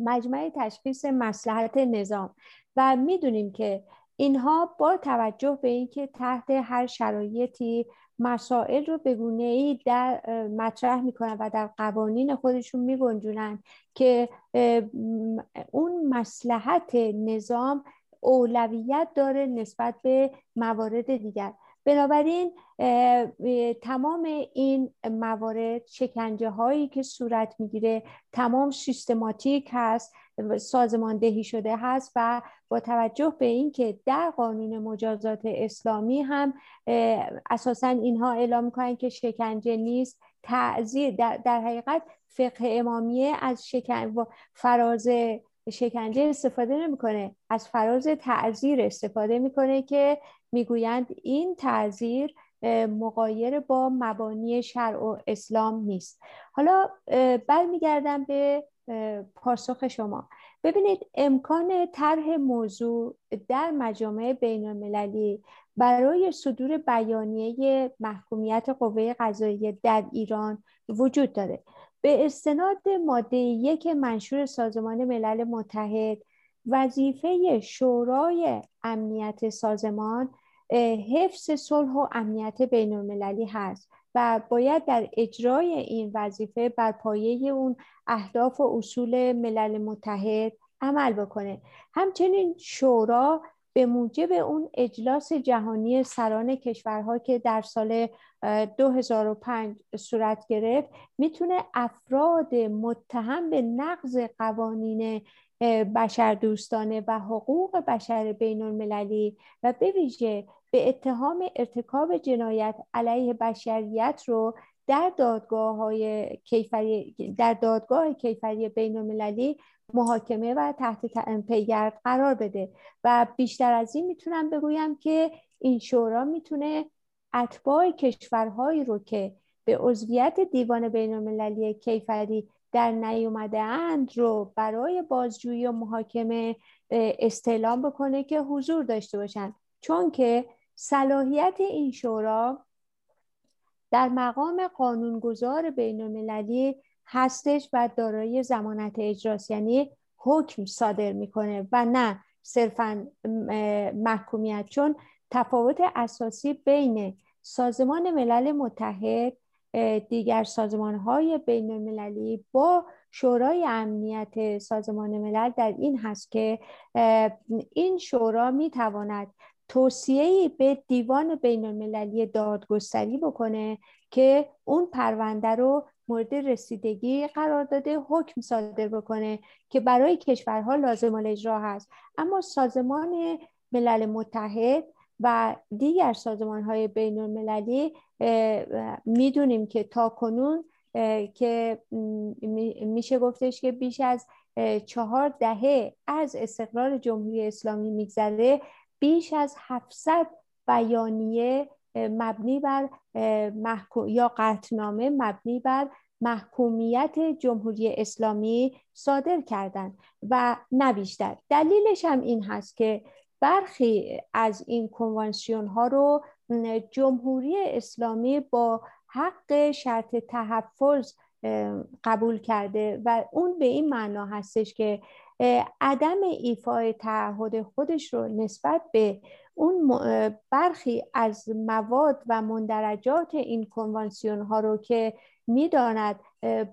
مجمع تشخیص مسلحت نظام. و می‌دونیم که اینها با توجه به اینکه تحت هر شرایطی مسائل رو به ای در مطرح می‌کنن و در قوانین خودشون میگنجونن که اون مسلحت نظام اولویت داره نسبت به موارد دیگر. بنابراین تمام این موارد شکنجه هایی که صورت می‌گیره تمام سیستماتیک هست سازماندهی شده هست و با توجه به اینکه در قانون مجازات اسلامی هم اساسا اینها اعلام می‌کنن که شکنجه نیست تعذیر در, در حقیقت فقه امامیه از شکن فراز شکنجه استفاده نمی‌کنه از فراز تعذیر استفاده می‌کنه که می‌گویند این تعذیر مقایر با مبانی شرع و اسلام نیست. حالا برمیگردم به پاسخ شما. ببینید امکان طرح موضوع در مجامع بین المللی برای صدور بیانیه محکومیت قوه قضاییه در ایران وجود داره. به استناد ماده یک منشور سازمان ملل متحد وظیفه شورای امنیت سازمان حفظ صلح و امنیت بین المللی هست و باید در اجرای این وظیفه بر پایه اون اهداف و اصول ملل متحد عمل بکنه. همچنین شورا به موجب اون اجلاس جهانی سران کشورها که در سال 2005 صورت گرفت می‌تونه افراد متهم به نقض قوانین بشر دوستانه و حقوق بشر بین المللی و به ویژه به اتهام ارتکاب جنایت علیه بشریت رو در دادگاه های کیفری در دادگاه کیفری بین المللی محاکمه و تحت پیگرد قرار بده. و بیشتر از این می‌تونم بگویم که این شورا می‌تونه اتباع کشورهایی رو که به عضویت دیوان بین المللی کیفری در نیومده اند رو برای بازجویی و محاکمه استعلام بکنه که حضور داشته باشند چون که صلاحیت این شورا در مقام قانونگذار بین المللی هستش و دارای زمانت اجراست. یعنی حکم صادر می‌کنه و نه صرفا محکومیت. چون تفاوت اساسی بین سازمان ملل متحد دیگر سازمان های بین المللی با شورای امنیت سازمان ملل در این هست که این شورا می تواند توصیه به دیوان بین المللی دادگستری بکنه که اون پرونده رو مورد رسیدگی قرار داده حکم صادر بکنه که برای کشورها لازم الاجرا هست. اما سازمان ملل متحد و دیگر سازمان های بین المللی می‌دونیم که تا کنون که میشه گفتش که بیش از چهار دهه از استقرار جمهوری اسلامی میگذره. بیش از 700 بیانیه مبنی بر یا قطنامه مبنی بر محکومیت جمهوری اسلامی صادر کردند و نه بیشتر. دلیلش هم این هست که برخی از این کنوانسیون ها رو جمهوری اسلامی با حق شرط تحفظ قبول کرده و اون به این معنا هستش که عدم ایفای تعهد خودش رو نسبت به اون برخی از مواد و مندرجات این کنوانسیون ها رو که می‌داند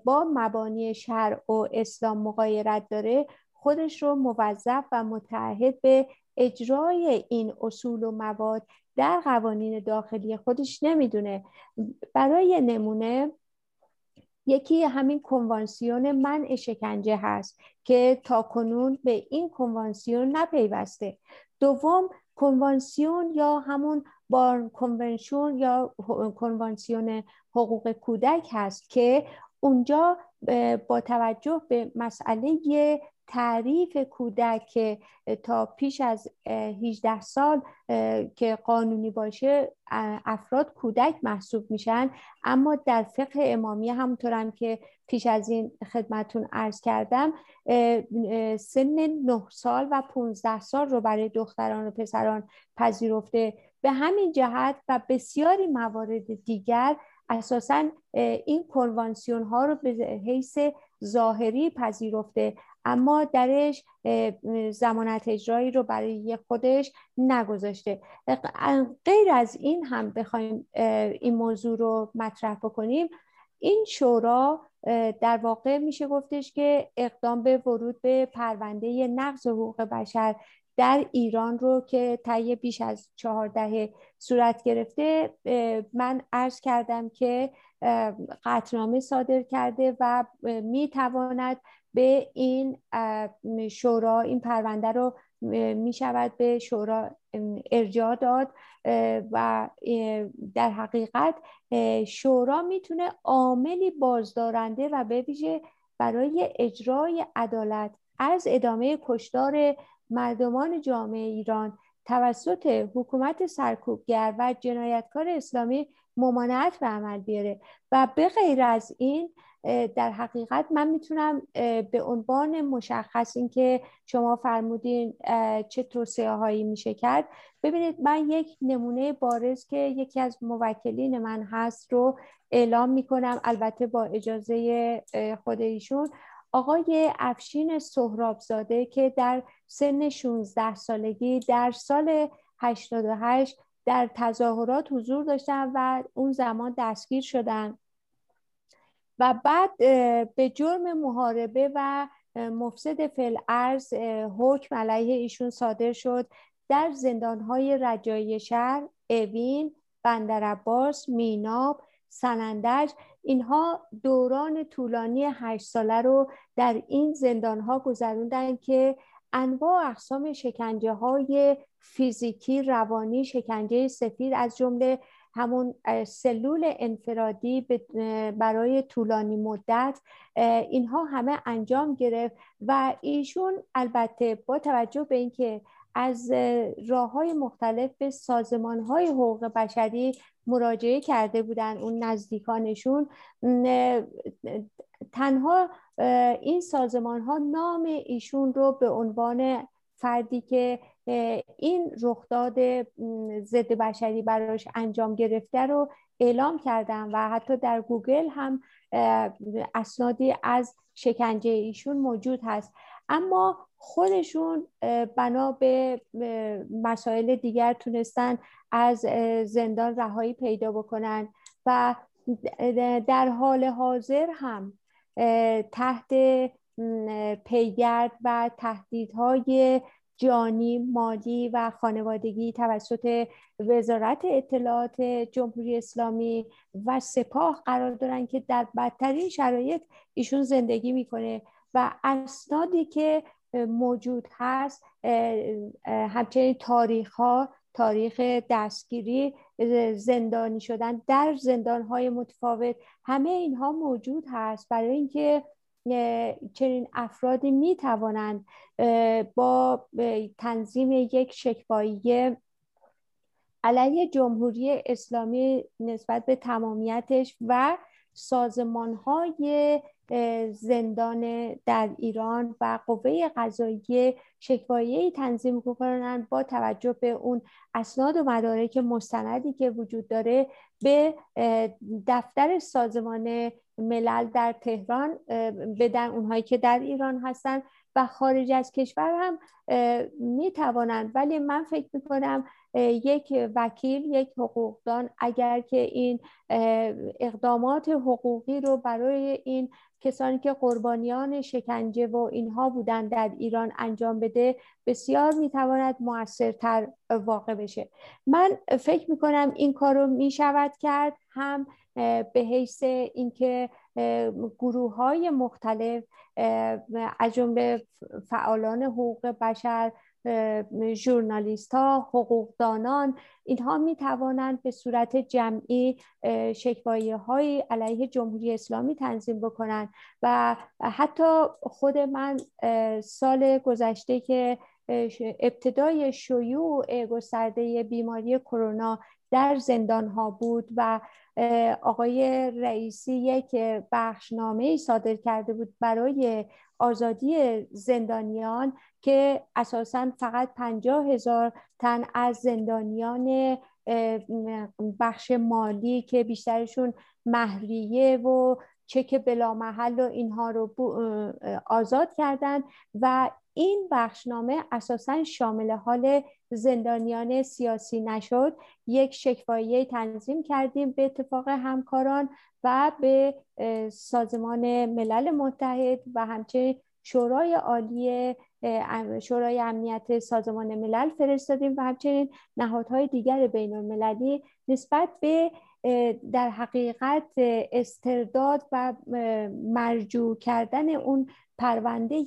با مبانی شرع و اسلام مقایرت داره خودش رو موظف و متعهد به اجرای این اصول و مواد در قوانین داخلی خودش نمی‌دونه. برای نمونه یکی همین کنوانسیون منع شکنجه هست که تا کنون به این کنوانسیون نپیوسته. دوم کنوانسیون یا همون بارن کنونشون یا کنوانسیون حقوق کودک هست که اونجا با توجه به مسئله تعریف کودک تا پیش از 18 سال که قانونی باشه افراد کودک محسوب میشن. اما در فقه امامی همونطور هم که پیش از این خدمتون عرض کردم سن 9 سال و 15 سال رو برای دختران و پسران پذیرفته. به همین جهت و بسیاری موارد دیگر اساسا این کنوانسیون ها رو به حیث ظاهری پذیرفته. اما درش زمانت اجرایی رو برای خودش نگذاشته. غیر از این هم بخوایم این موضوع رو مطرح بکنیم. این شورا در واقع میشه گفتش که اقدام به ورود به پرونده نقض حقوق بشر در ایران رو که طی بیش از چهار دهه صورت گرفته من عرض کردم که قطنامه صادر کرده و می‌تواند به این شورا این پرونده رو می شود به شورا ارجاع داد و در حقیقت شورا می‌تونه عاملی بازدارنده و به ویژه برای اجرای عدالت از ادامه کشدار مردمان جامعه ایران توسط حکومت سرکوبگر و جنایتکار اسلامی ممانعت به عمل بیاره. و به غیر از این در حقیقت من می‌تونم به عنوان مشخص اینکه شما فرمودین چه توصیه هایی میشه کرد ببینید من یک نمونه بارز که یکی از موکلین من هست رو اعلام می‌کنم البته با اجازه خود ایشون. آقای افشین سهرابزاده که در سن 16 سالگی در سال 88 در تظاهرات حضور داشتن و اون زمان دستگیر شدن. و بعد به جرم محاربه و مفسد فل ارز حکم علیه ایشون صادر شد. در زندانهای رجایی شهر، اوین، بندرعباس، میناب، سنندج اینها دوران طولانی هشت ساله رو در این زندانها گذروندن که انواع اقسام شکنجه های فیزیکی روانی شکنجه سفید از جمله همون سلول انفرادی برای طولانی مدت اینها همه انجام گرفت و ایشون البته با توجه به اینکه از راه های مختلف به سازمان های حقوق بشری مراجعه کرده بودن اون نزدیکانشون تنها این سازمان ها نام ایشون رو به عنوان فردی که این رخداد ضد بشری براش انجام گرفته رو اعلام کردم و حتی در گوگل هم اسنادی از شکنجه ایشون موجود هست. اما خودشون بنا به مسائل دیگر تونستن از زندان رهایی پیدا بکنن و در حال حاضر هم تحت پیگرد و تهدیدهای جانی مالی و خانوادگی توسط وزارت اطلاعات جمهوری اسلامی و سپاه قرار دارن که در بدترین شرایط ایشون زندگی می‌کنه و اسنادی که موجود هست همچنین تاریخ ها تاریخ دستگیری زندانی شدن در زندان های متفاوت همه اینها موجود هست. برای اینکه چنین افرادی می توانند با تنظیم یک شکوایی علیه جمهوری اسلامی نسبت به تمامیتش و سازمان های زندان در ایران و قوه قضایی شکوایی تنظیم کنند با توجه به اون اسناد و مدارک مستندی که وجود داره به دفتر سازمان ملل در تهران بدن اونهایی که در ایران هستن و خارج از کشور هم می توانند ولی من فکر می کنم یک وکیل یک حقوقدان. اگر که این اقدامات حقوقی رو برای این کسانی که قربانیان شکنجه و اینها بودن در ایران انجام بده بسیار می‌تواند موثرتر واقع بشه. من فکر می‌کنم این کار رو می‌شود کرد هم به حیث اینکه گروه های مختلف از جمله فعالان حقوق بشر ژورنالیست ها حقوقدانان اینها می توانند به صورت جمعی شکوایی های علیه جمهوری اسلامی تنظیم بکنند و حتی خود من سال گذشته که ابتدای شیوع گسترده بیماری کرونا در زندان ها بود و آقای رئیسی یک بخشنامه ای صادر کرده بود برای آزادی زندانیان که اساسا فقط پنجاه هزار تن از زندانیان بخش مالی که بیشترشون مهریه و چک بلامحل و اینها رو آزاد کردن و این بخشنامه اساسا شامل حال زندانیان سیاسی نشد. یک شکوایه تنظیم کردیم به اتفاق همکاران و به سازمان ملل متحد و همچنین شورای عالی شورای امنیت سازمان ملل فرستادیم و همچنین نهادهای دیگر بین المللی نسبت به در حقیقت استرداد و مرجوع کردن اون پرونده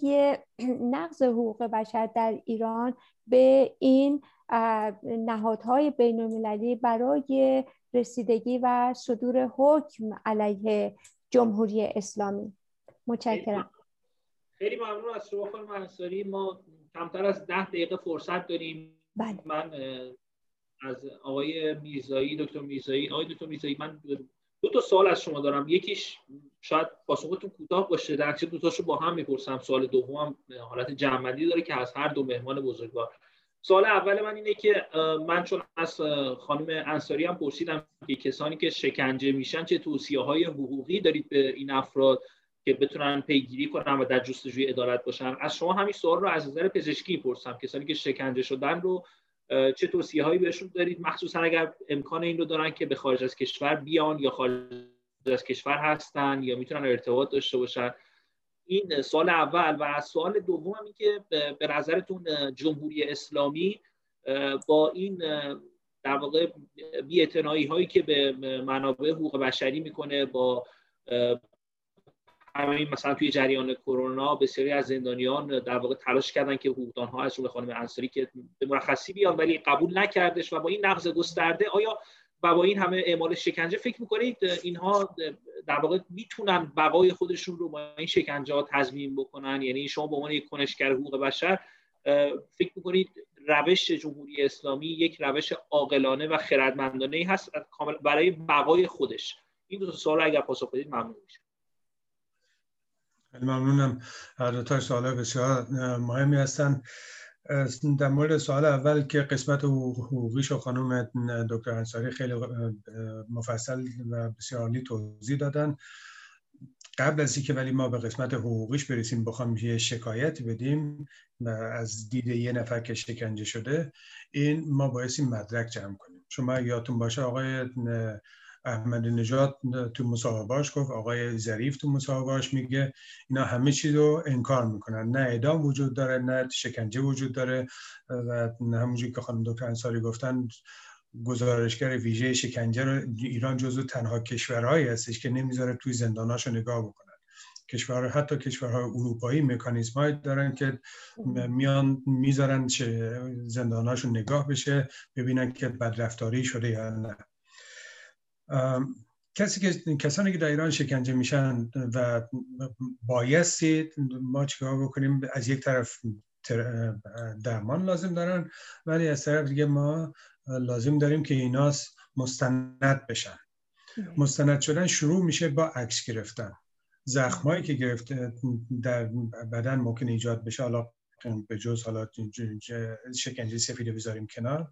نقض حقوق بشر در ایران به این نهادهای بین المللی برای رسیدگی و صدور حکم علیه جمهوری اسلامی. متشکرم. خیلی ممنون از شما خانم انصاری. ما کمتر از ده دقیقه فرصت داریم. بله. من از آقای میرزایی دکتر میرزایی. آقای دکتر میرزایی من دو تا سوال از شما دارم. یکیش شاید پاسختون کوتاه باشه. در دو تاشو با هم می‌پرسم. سوال دومم حالت جمعندی داره که از هر دو مهمان بزرگوار. سوال اول من اینه که من چون از خانم انصاری هم پرسیدم که کسانی که شکنجه میشن چه توصیه های حقوقی دارید به این افراد که بتونن پیگیری کنن و در جستجوی عدالت باشن؟ از شما همین سوال رو از نظر پزشکی پرسم. کسانی که شکنجه شدن رو چه توصیه هایی بهشون دارید؟ مخصوصا اگر امکان این رو دارن که به خارج از کشور بیان یا خارج از کشور هستن یا می‌تونن ارتباط داشته باشن. این سال اول و سوال دوم این که به نظرتون جمهوری اسلامی با این در واقع بی هایی که به منابع حقوق بشری می‌کنه با همین مثلا توی جریان کرونا بسیاری از زندانیان در واقع تلاش کردن که حقوقدان ها از جمله خانم انصاری که به مرخصی بیان ولی قبول نکردش و با این نقض گسترده آیا و با این همه اعمال شکنجه فکر می‌کنید اینها در واقع می‌تونن بقای خودشون رو با این شکنجه ها تضمین بکنن؟ یعنی شما به عنوان یک کنشگر حقوق بشر فکر می‌کنید روش جمهوری اسلامی یک روش عاقلانه و خردمندانه هست؟ برای بقای خودش. این دو سوال اگر پاسخ بدید ممنون میشه ممنونم. هر دو تا سوال بسیار مهمی هستن. در مورد سوال اول که قسمت حقوقیش و خانم دکتر انصاری خیلی مفصل و بسیار توضیح دادن. قبل از اینکه ولی ما به قسمت حقوقیش برسیم بخوام یه شکایت بدیم از دید یه نفر که شکنجه شده این ما باید مدرک جمع کنیم. شما یادتون باشه آقای احمد نژاد تو مصاحبهاش گفت آقای ظریف تو مصاحبهاش میگه اینا همه چیز رو انکار می‌کنن. نه اعدام وجود داره نه شکنجه وجود داره و همونجوری که خانم دکتر انصاری گفتن گزارشگر ویژه شکنجه رو ایران جزو تنها کشورهایی هستش که نمی‌ذاره توی زنداناشو نگاه بکنن. کشور حتی کشورهای اروپایی مکانیزم دارن که میان می‌ذارن زنداناشو نگاه بشه ببینن که بدرفتاری شده یا نه. کسی که کسانی که در ایران شکنجه میشن و بایستی ما چیکار بکنیم؟ از یک طرف درمان لازم دارن ولی از طرف دیگه ما لازم داریم که اینا مستند بشن. مستند شدن شروع میشه با عکس گرفتن. زخمایی که گرفته در بدن ممکن ایجاد بشه. حالا به جز حالا شکنجه سفید بذاریم کنار.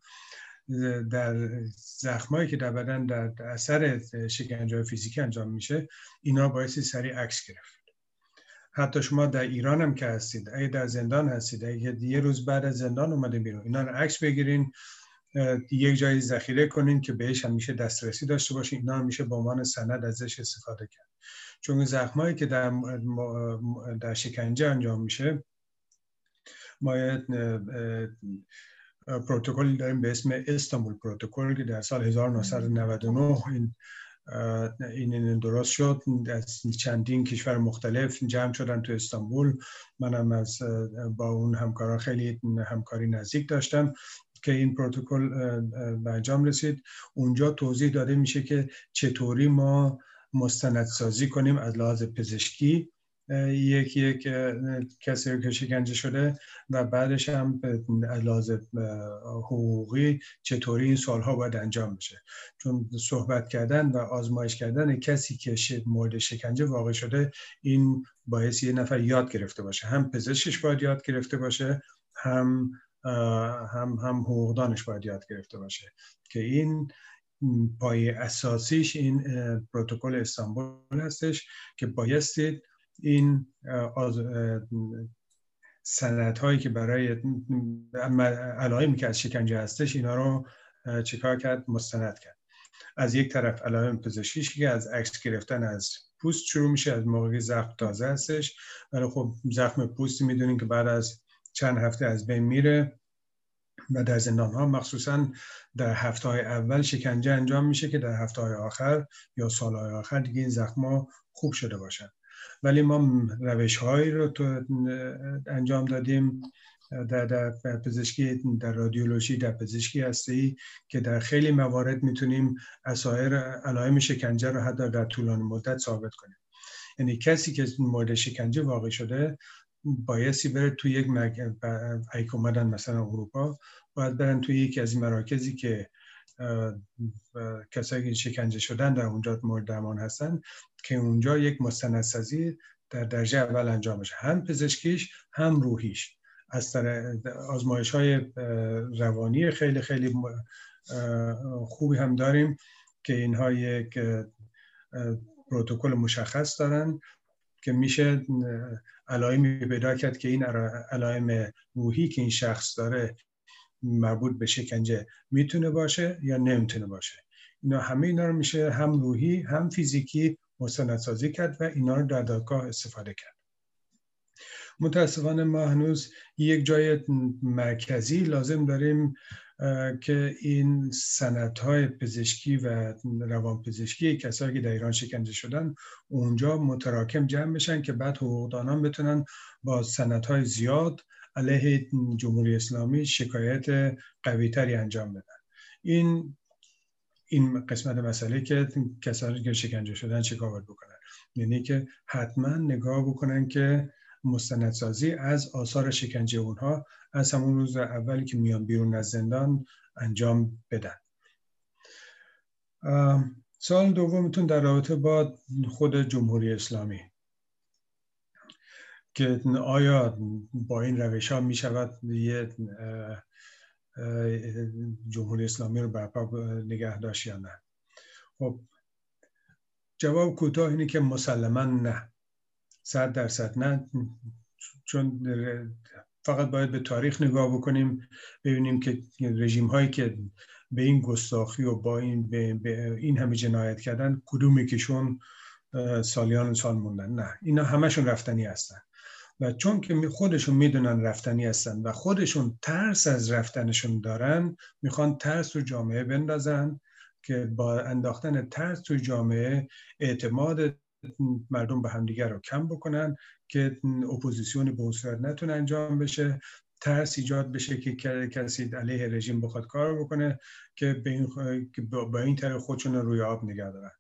در زخمایی که در بدن در اثر شکنجه فیزیکی انجام میشه اینا باعث سریع عکس گرفت. حتی شما در ایران هم که هستید اگه در زندان هستید اگه یه روز بعد از زندان اومده بیرون اینا رو عکس بگیرین یک جایی ذخیره کنین که بهش همیشه دسترسی داشته باشین اینا هم میشه به عنوان سند ازش استفاده کرد. چون زخمایی که در, در شکنجه انجام میشه باید پروتکل داریم به اسم استانبول پروتکل که در سال 1999 این این درست شد. از چندین کشور مختلف جمع شدن تو استانبول. منم از با اون همکاران خیلی همکاری نزدیک داشتم که این پروتکل به انجام رسید. اونجا توضیح داده میشه که چطوری ما مستندسازی کنیم از لحاظ پزشکی. یک یک کسی که شکنجه شده و بعدش هم لحاظ حقوقی چطوری این سالها باید انجام بشه. چون صحبت کردن و آزمایش کردن کسی که مورد شکنجه واقع شده این باعث یه نفر یاد گرفته باشه. هم پزشکش باید یاد گرفته باشه هم هم هم حقوقدانش باید یاد گرفته باشه. که این پای اساسیش این پروتکل استانبول هستش که بایستی این سنت هایی که برای علائمی که از شکنجه هستش اینا رو چیکار کرد؟ مستند کرد. از یک طرف علائم پزشکیش که از عکس گرفتن از پوست شروع میشه از موقعی زخم تازه هستش. ولی خب زخم پوستی می‌دونیم که بعد از چند هفته از بین میره و در زندان ها مخصوصا در هفته های اول شکنجه انجام میشه که در هفته های آخر یا سال های آخر دیگه این زخم خوب شده باشن. ولی ما روش هایی رو تو انجام دادیم در, در پزشکی در رادیولوژی در پزشکی هستی که در خیلی موارد می‌تونیم اسایر علائم شکنجه رو حتی در طولان مدت ثابت کنیم. یعنی کسی که مورد شکنجه واقع شده بایستی بره توی یک مگ... ایک اومدن مثلا اروپا باید برن توی یکی از این مراکزی که کسایی که شکنجه شدن در اونجا مورد درمان هستن که اونجا یک مستندسازی در درجه اول انجام بشه. هم پزشکیش هم روحیش. از آزمایش های روانی خیلی خیلی خوبی هم داریم که اینها یک پروتکل مشخص دارن که میشه علائمی پیدا کرد که این علائم روحی که این شخص داره مربوط به شکنجه می‌تونه باشه یا نمی‌تونه باشه. اینا همه اینا رو میشه هم روحی هم فیزیکی مستندسازی کرد و اینا رو در دادگاه استفاده کرد. متاسفانه ما هنوز یک جای مرکزی لازم داریم که این های پزشکی و روان پزشکی کسایی که در ایران شکنجه شدن اونجا متراکم جمع بشن که بعد حقوقدانان بتونن با های زیاد علیه جمهوری اسلامی شکایت قویتری انجام بدن. این این قسمت مسئله که کسانی که شکنجه شدن چیکار باید بکنن؟ یعنی که حتما نگاه بکنن که مستندسازی از آثار شکنجه اونها از همون روز اولی که میان بیرون از زندان انجام بدن. سال دومتون در رابطه با خود جمهوری اسلامی که آیا با این روش ها می شود یه جمهوری اسلامی رو برپا نگه داشت یا نه. خب جواب کوتاه اینه که مسلما نه. صد درصد نه. چون فقط باید به تاریخ نگاه بکنیم ببینیم که رژیم هایی که به این گستاخی و با این به, این همه جنایت کردن کدومی کهشون سالیان سال موندن. نه. اینا همشون رفتنی هستن. و چون که خودشون می‌دونن رفتنی هستن و خودشون ترس از رفتنشون دارن می‌خوان ترس تو جامعه بندازن که با انداختن ترس تو جامعه اعتماد مردم به همدیگر رو کم بکنن که اپوزیسیون به صورت نتونه انجام بشه. ترس ایجاد بشه که کسی علیه رژیم بخواد کار بکنه که به این, با این طریق خودشون روی آب نگه دارن.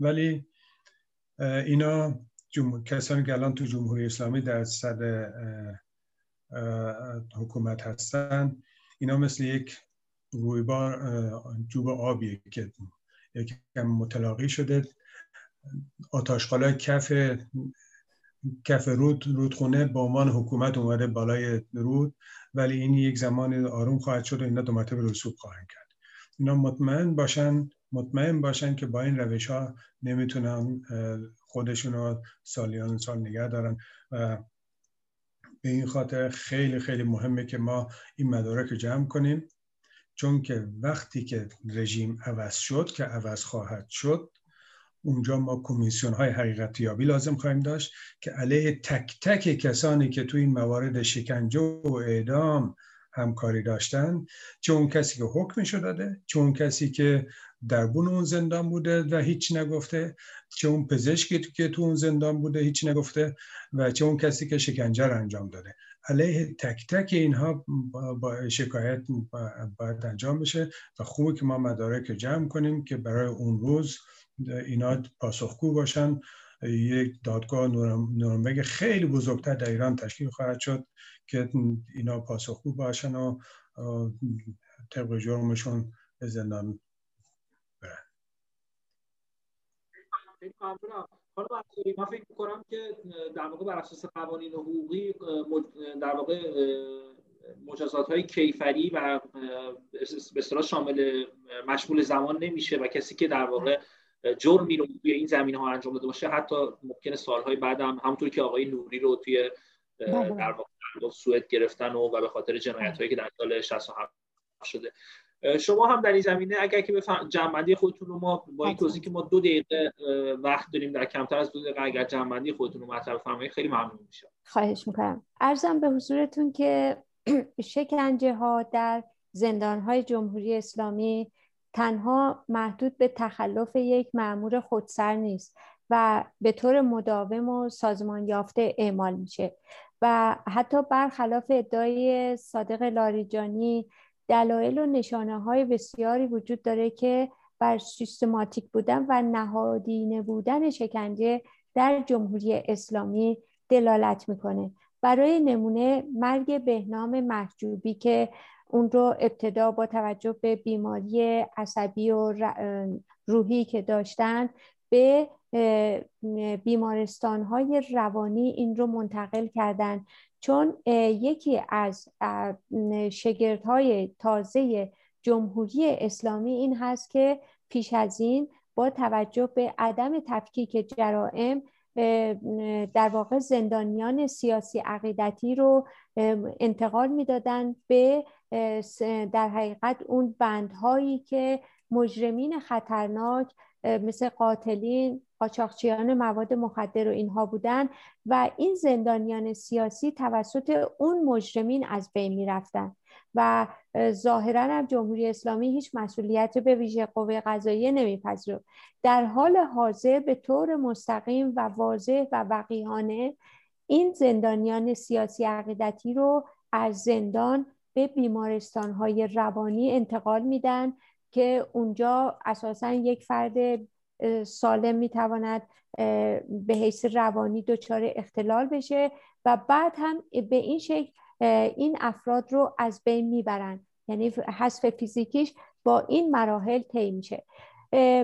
ولی اینا کسانی که الان تو جمهوری اسلامی در صد حکومت هستن اینا مثل یک رویبار جوب آبی که یکم متلاقی شده. آتاشقالا کف کف رود رودخونه به عنوان حکومت اومده بالای رود ولی این یک زمان آروم خواهد شد و اینا دو مرتبه رسوب خواهند کرد. اینا مطمئن باشن مطمئن باشن که با این روش ها نمی‌تونن خودشون رو سالیان سال نگه دارن. و به این خاطر خیلی خیلی مهمه که ما این مدارک رو جمع کنیم. چون که وقتی که رژیم عوض شد که عوض خواهد شد اونجا ما کمیسیون های حقیقت لازم خواهیم داشت که علیه تک تک کسانی که تو این موارد شکنجه و اعدام همکاری داشتن چه اون کسی که حکمشو داده چه اون کسی که دربون اون زندان بوده و هیچ نگفته چه اون پزشکی که تو اون زندان بوده هیچ نگفته و چه اون کسی که شکنجه رو انجام داده. علیه تک تک اینها با شکایت باید انجام بشه و خوبه که ما مدارک جمع کنیم که برای اون روز اینا پاسخگو باشن. یک دادگاه نورنبرگ خیلی بزرگتر در ایران تشکیل خواهد شد که اینا پاسخگو باشن و طبق جرمشون به زندان حالا من فکر می‌کنم که در واقع بر اساس قوانین حقوقی در واقع مجازات های کیفری و به اصطلاح شامل مشمول زمان نمیشه و کسی که در واقع جرمی رو توی این زمین ها انجام داده باشه حتی ممکنه سالهای بعد هم همونطور که آقای نوری رو توی بله. در واقع سوئد گرفتن و, و به خاطر جنایت هایی که در سال 67 شده شما هم در این زمینه اگر که بفهم جنبندی خودتون رو ما با این توضیح که ما دو دقیقه وقت داریم در کمتر از دو دقیقه اگر جنبندی خودتون رو مطرح بفرمایید خیلی ممنون میشم. خواهش می‌کنم. ارزم به حضورتون که شکنجه ها در زندان های جمهوری اسلامی تنها محدود به تخلف یک معمور خودسر نیست و به طور مداوم و سازمان یافته اعمال میشه. و حتی برخلاف ادعای صادق لاریجانی دلایل و نشانه های بسیاری وجود داره که بر سیستماتیک بودن و نهادینه بودن شکنجه در جمهوری اسلامی دلالت می‌کنه. برای نمونه مرگ بهنام محجوبی که اون رو ابتدا با توجه به بیماری عصبی و روحی که داشتن به بیمارستان های روانی این رو منتقل کردن. چون یکی از شگردهای تازه جمهوری اسلامی این هست که پیش از این با توجه به عدم تفکیک جرائم در واقع زندانیان سیاسی عقیدتی رو انتقال می‌دادن به در حقیقت اون بندهایی که مجرمین خطرناک مثل قاتلین قاچاقچیان مواد مخدر و اینها بودن و این زندانیان سیاسی توسط اون مجرمین از بین می‌رفتن و ظاهرا هم جمهوری اسلامی هیچ مسئولیت به ویژه قوه قضاییه نمیپذیره در حال حاضر به طور مستقیم و واضح و وقیهانه این زندانیان سیاسی عقیدتی رو از زندان به بیمارستان های روانی انتقال میدن که اونجا اساسا یک فرد سالم می‌تواند به حیث روانی دچار اختلال بشه و بعد هم به این شکل این افراد رو از بین می‌برن. یعنی حذف فیزیکیش با این مراحل طی میشه.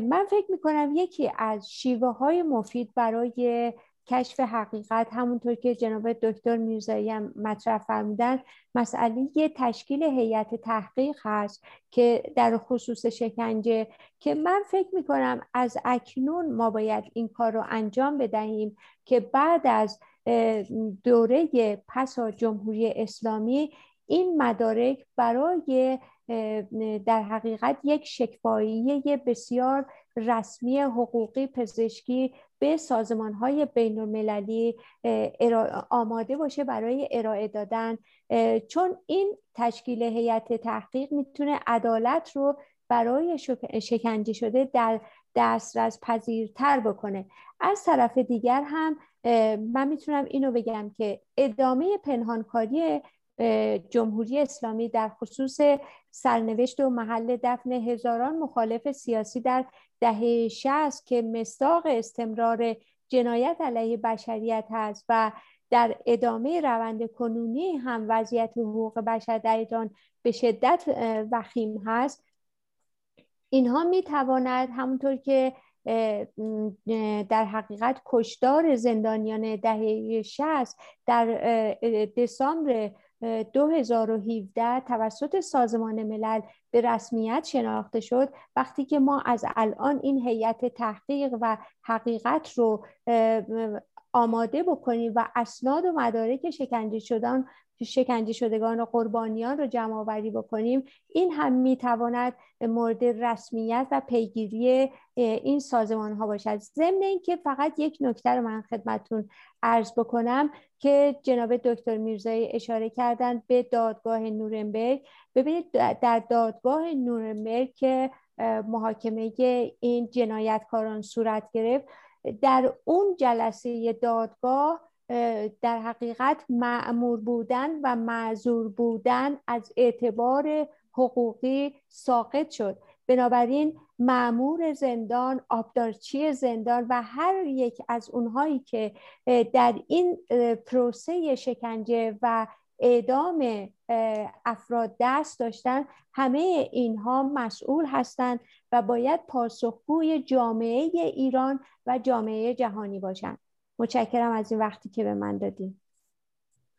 من فکر می‌کنم یکی از شیوه های مفید برای کشف حقیقت همونطور که جناب دکتر میرزایی هم مطرح فرمودن مسئله یه تشکیل هیئت تحقیق هست که در خصوص شکنجه که من فکر می‌کنم از اکنون ما باید این کار رو انجام بدهیم که بعد از دوره پسا جمهوری اسلامی این مدارک برای در حقیقت یک شکفایی بسیار رسمی حقوقی پزشکی به سازمان های بین المللی آماده باشه برای ارائه دادن. چون این تشکیل هیئت تحقیق می‌تونه عدالت رو برای شکنجه شده در دسترس پذیرتر بکنه. از طرف دیگر هم من می‌تونم اینو بگم که ادامه پنهانکاری جمهوری اسلامی در خصوص سرنوشت و محل دفن هزاران مخالف سیاسی در دهه 60 که مستاق استمرار جنایت علیه بشریت هست و در ادامه روند کنونی هم وضعیت حقوق بشر در ایران به شدت وخیم هست. اینها می تواند همونطور که در حقیقت کشدار زندانیان دهه 60 در دسامبر 2017 توسط سازمان ملل به رسمیت شناخته شد. وقتی که ما از الان این هیئت تحقیق و حقیقت رو آماده بکنیم و اسناد و مدارک شکنجه شدن شکنجه شدگان و قربانیان رو جمع آوری بکنیم. این هم می‌تواند مورد رسمیت و پیگیری این سازمان ها باشد. ضمن اینکه فقط یک نکته رو من خدمتون عرض بکنم که جناب دکتر میرزایی اشاره کردن به دادگاه نورنبرگ. ببینید در دادگاه نورنبرگ که محاکمه این جنایتکاران صورت گرفت در اون جلسه دادگاه در حقیقت معمور بودن و معذور بودن از اعتبار حقوقی ساقط شد. بنابراین معمور زندان آبدارچی زندان و هر یک از اونهایی که در این پروسه شکنجه و اعدام افراد دست داشتن همه اینها مسئول هستند و باید پاسخگوی جامعه ایران و جامعه جهانی باشند متشکرم از این وقتی که به من دادیم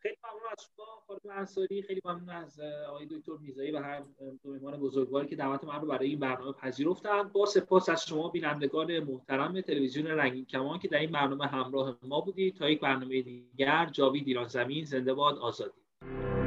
خیلی ممنون از شما خانم انصاری. خیلی ممنون از آقای دکتر میزایی و هر دو مهمان بزرگواری که دعوت من رو برای این برنامه پذیرفتن. با سپاس از شما بینندگان محترم تلویزیون رنگین کمان که در این برنامه همراه ما بودید. تا یک برنامه دیگر جاوید ایران زمین زنده باد آزادی. Thank you.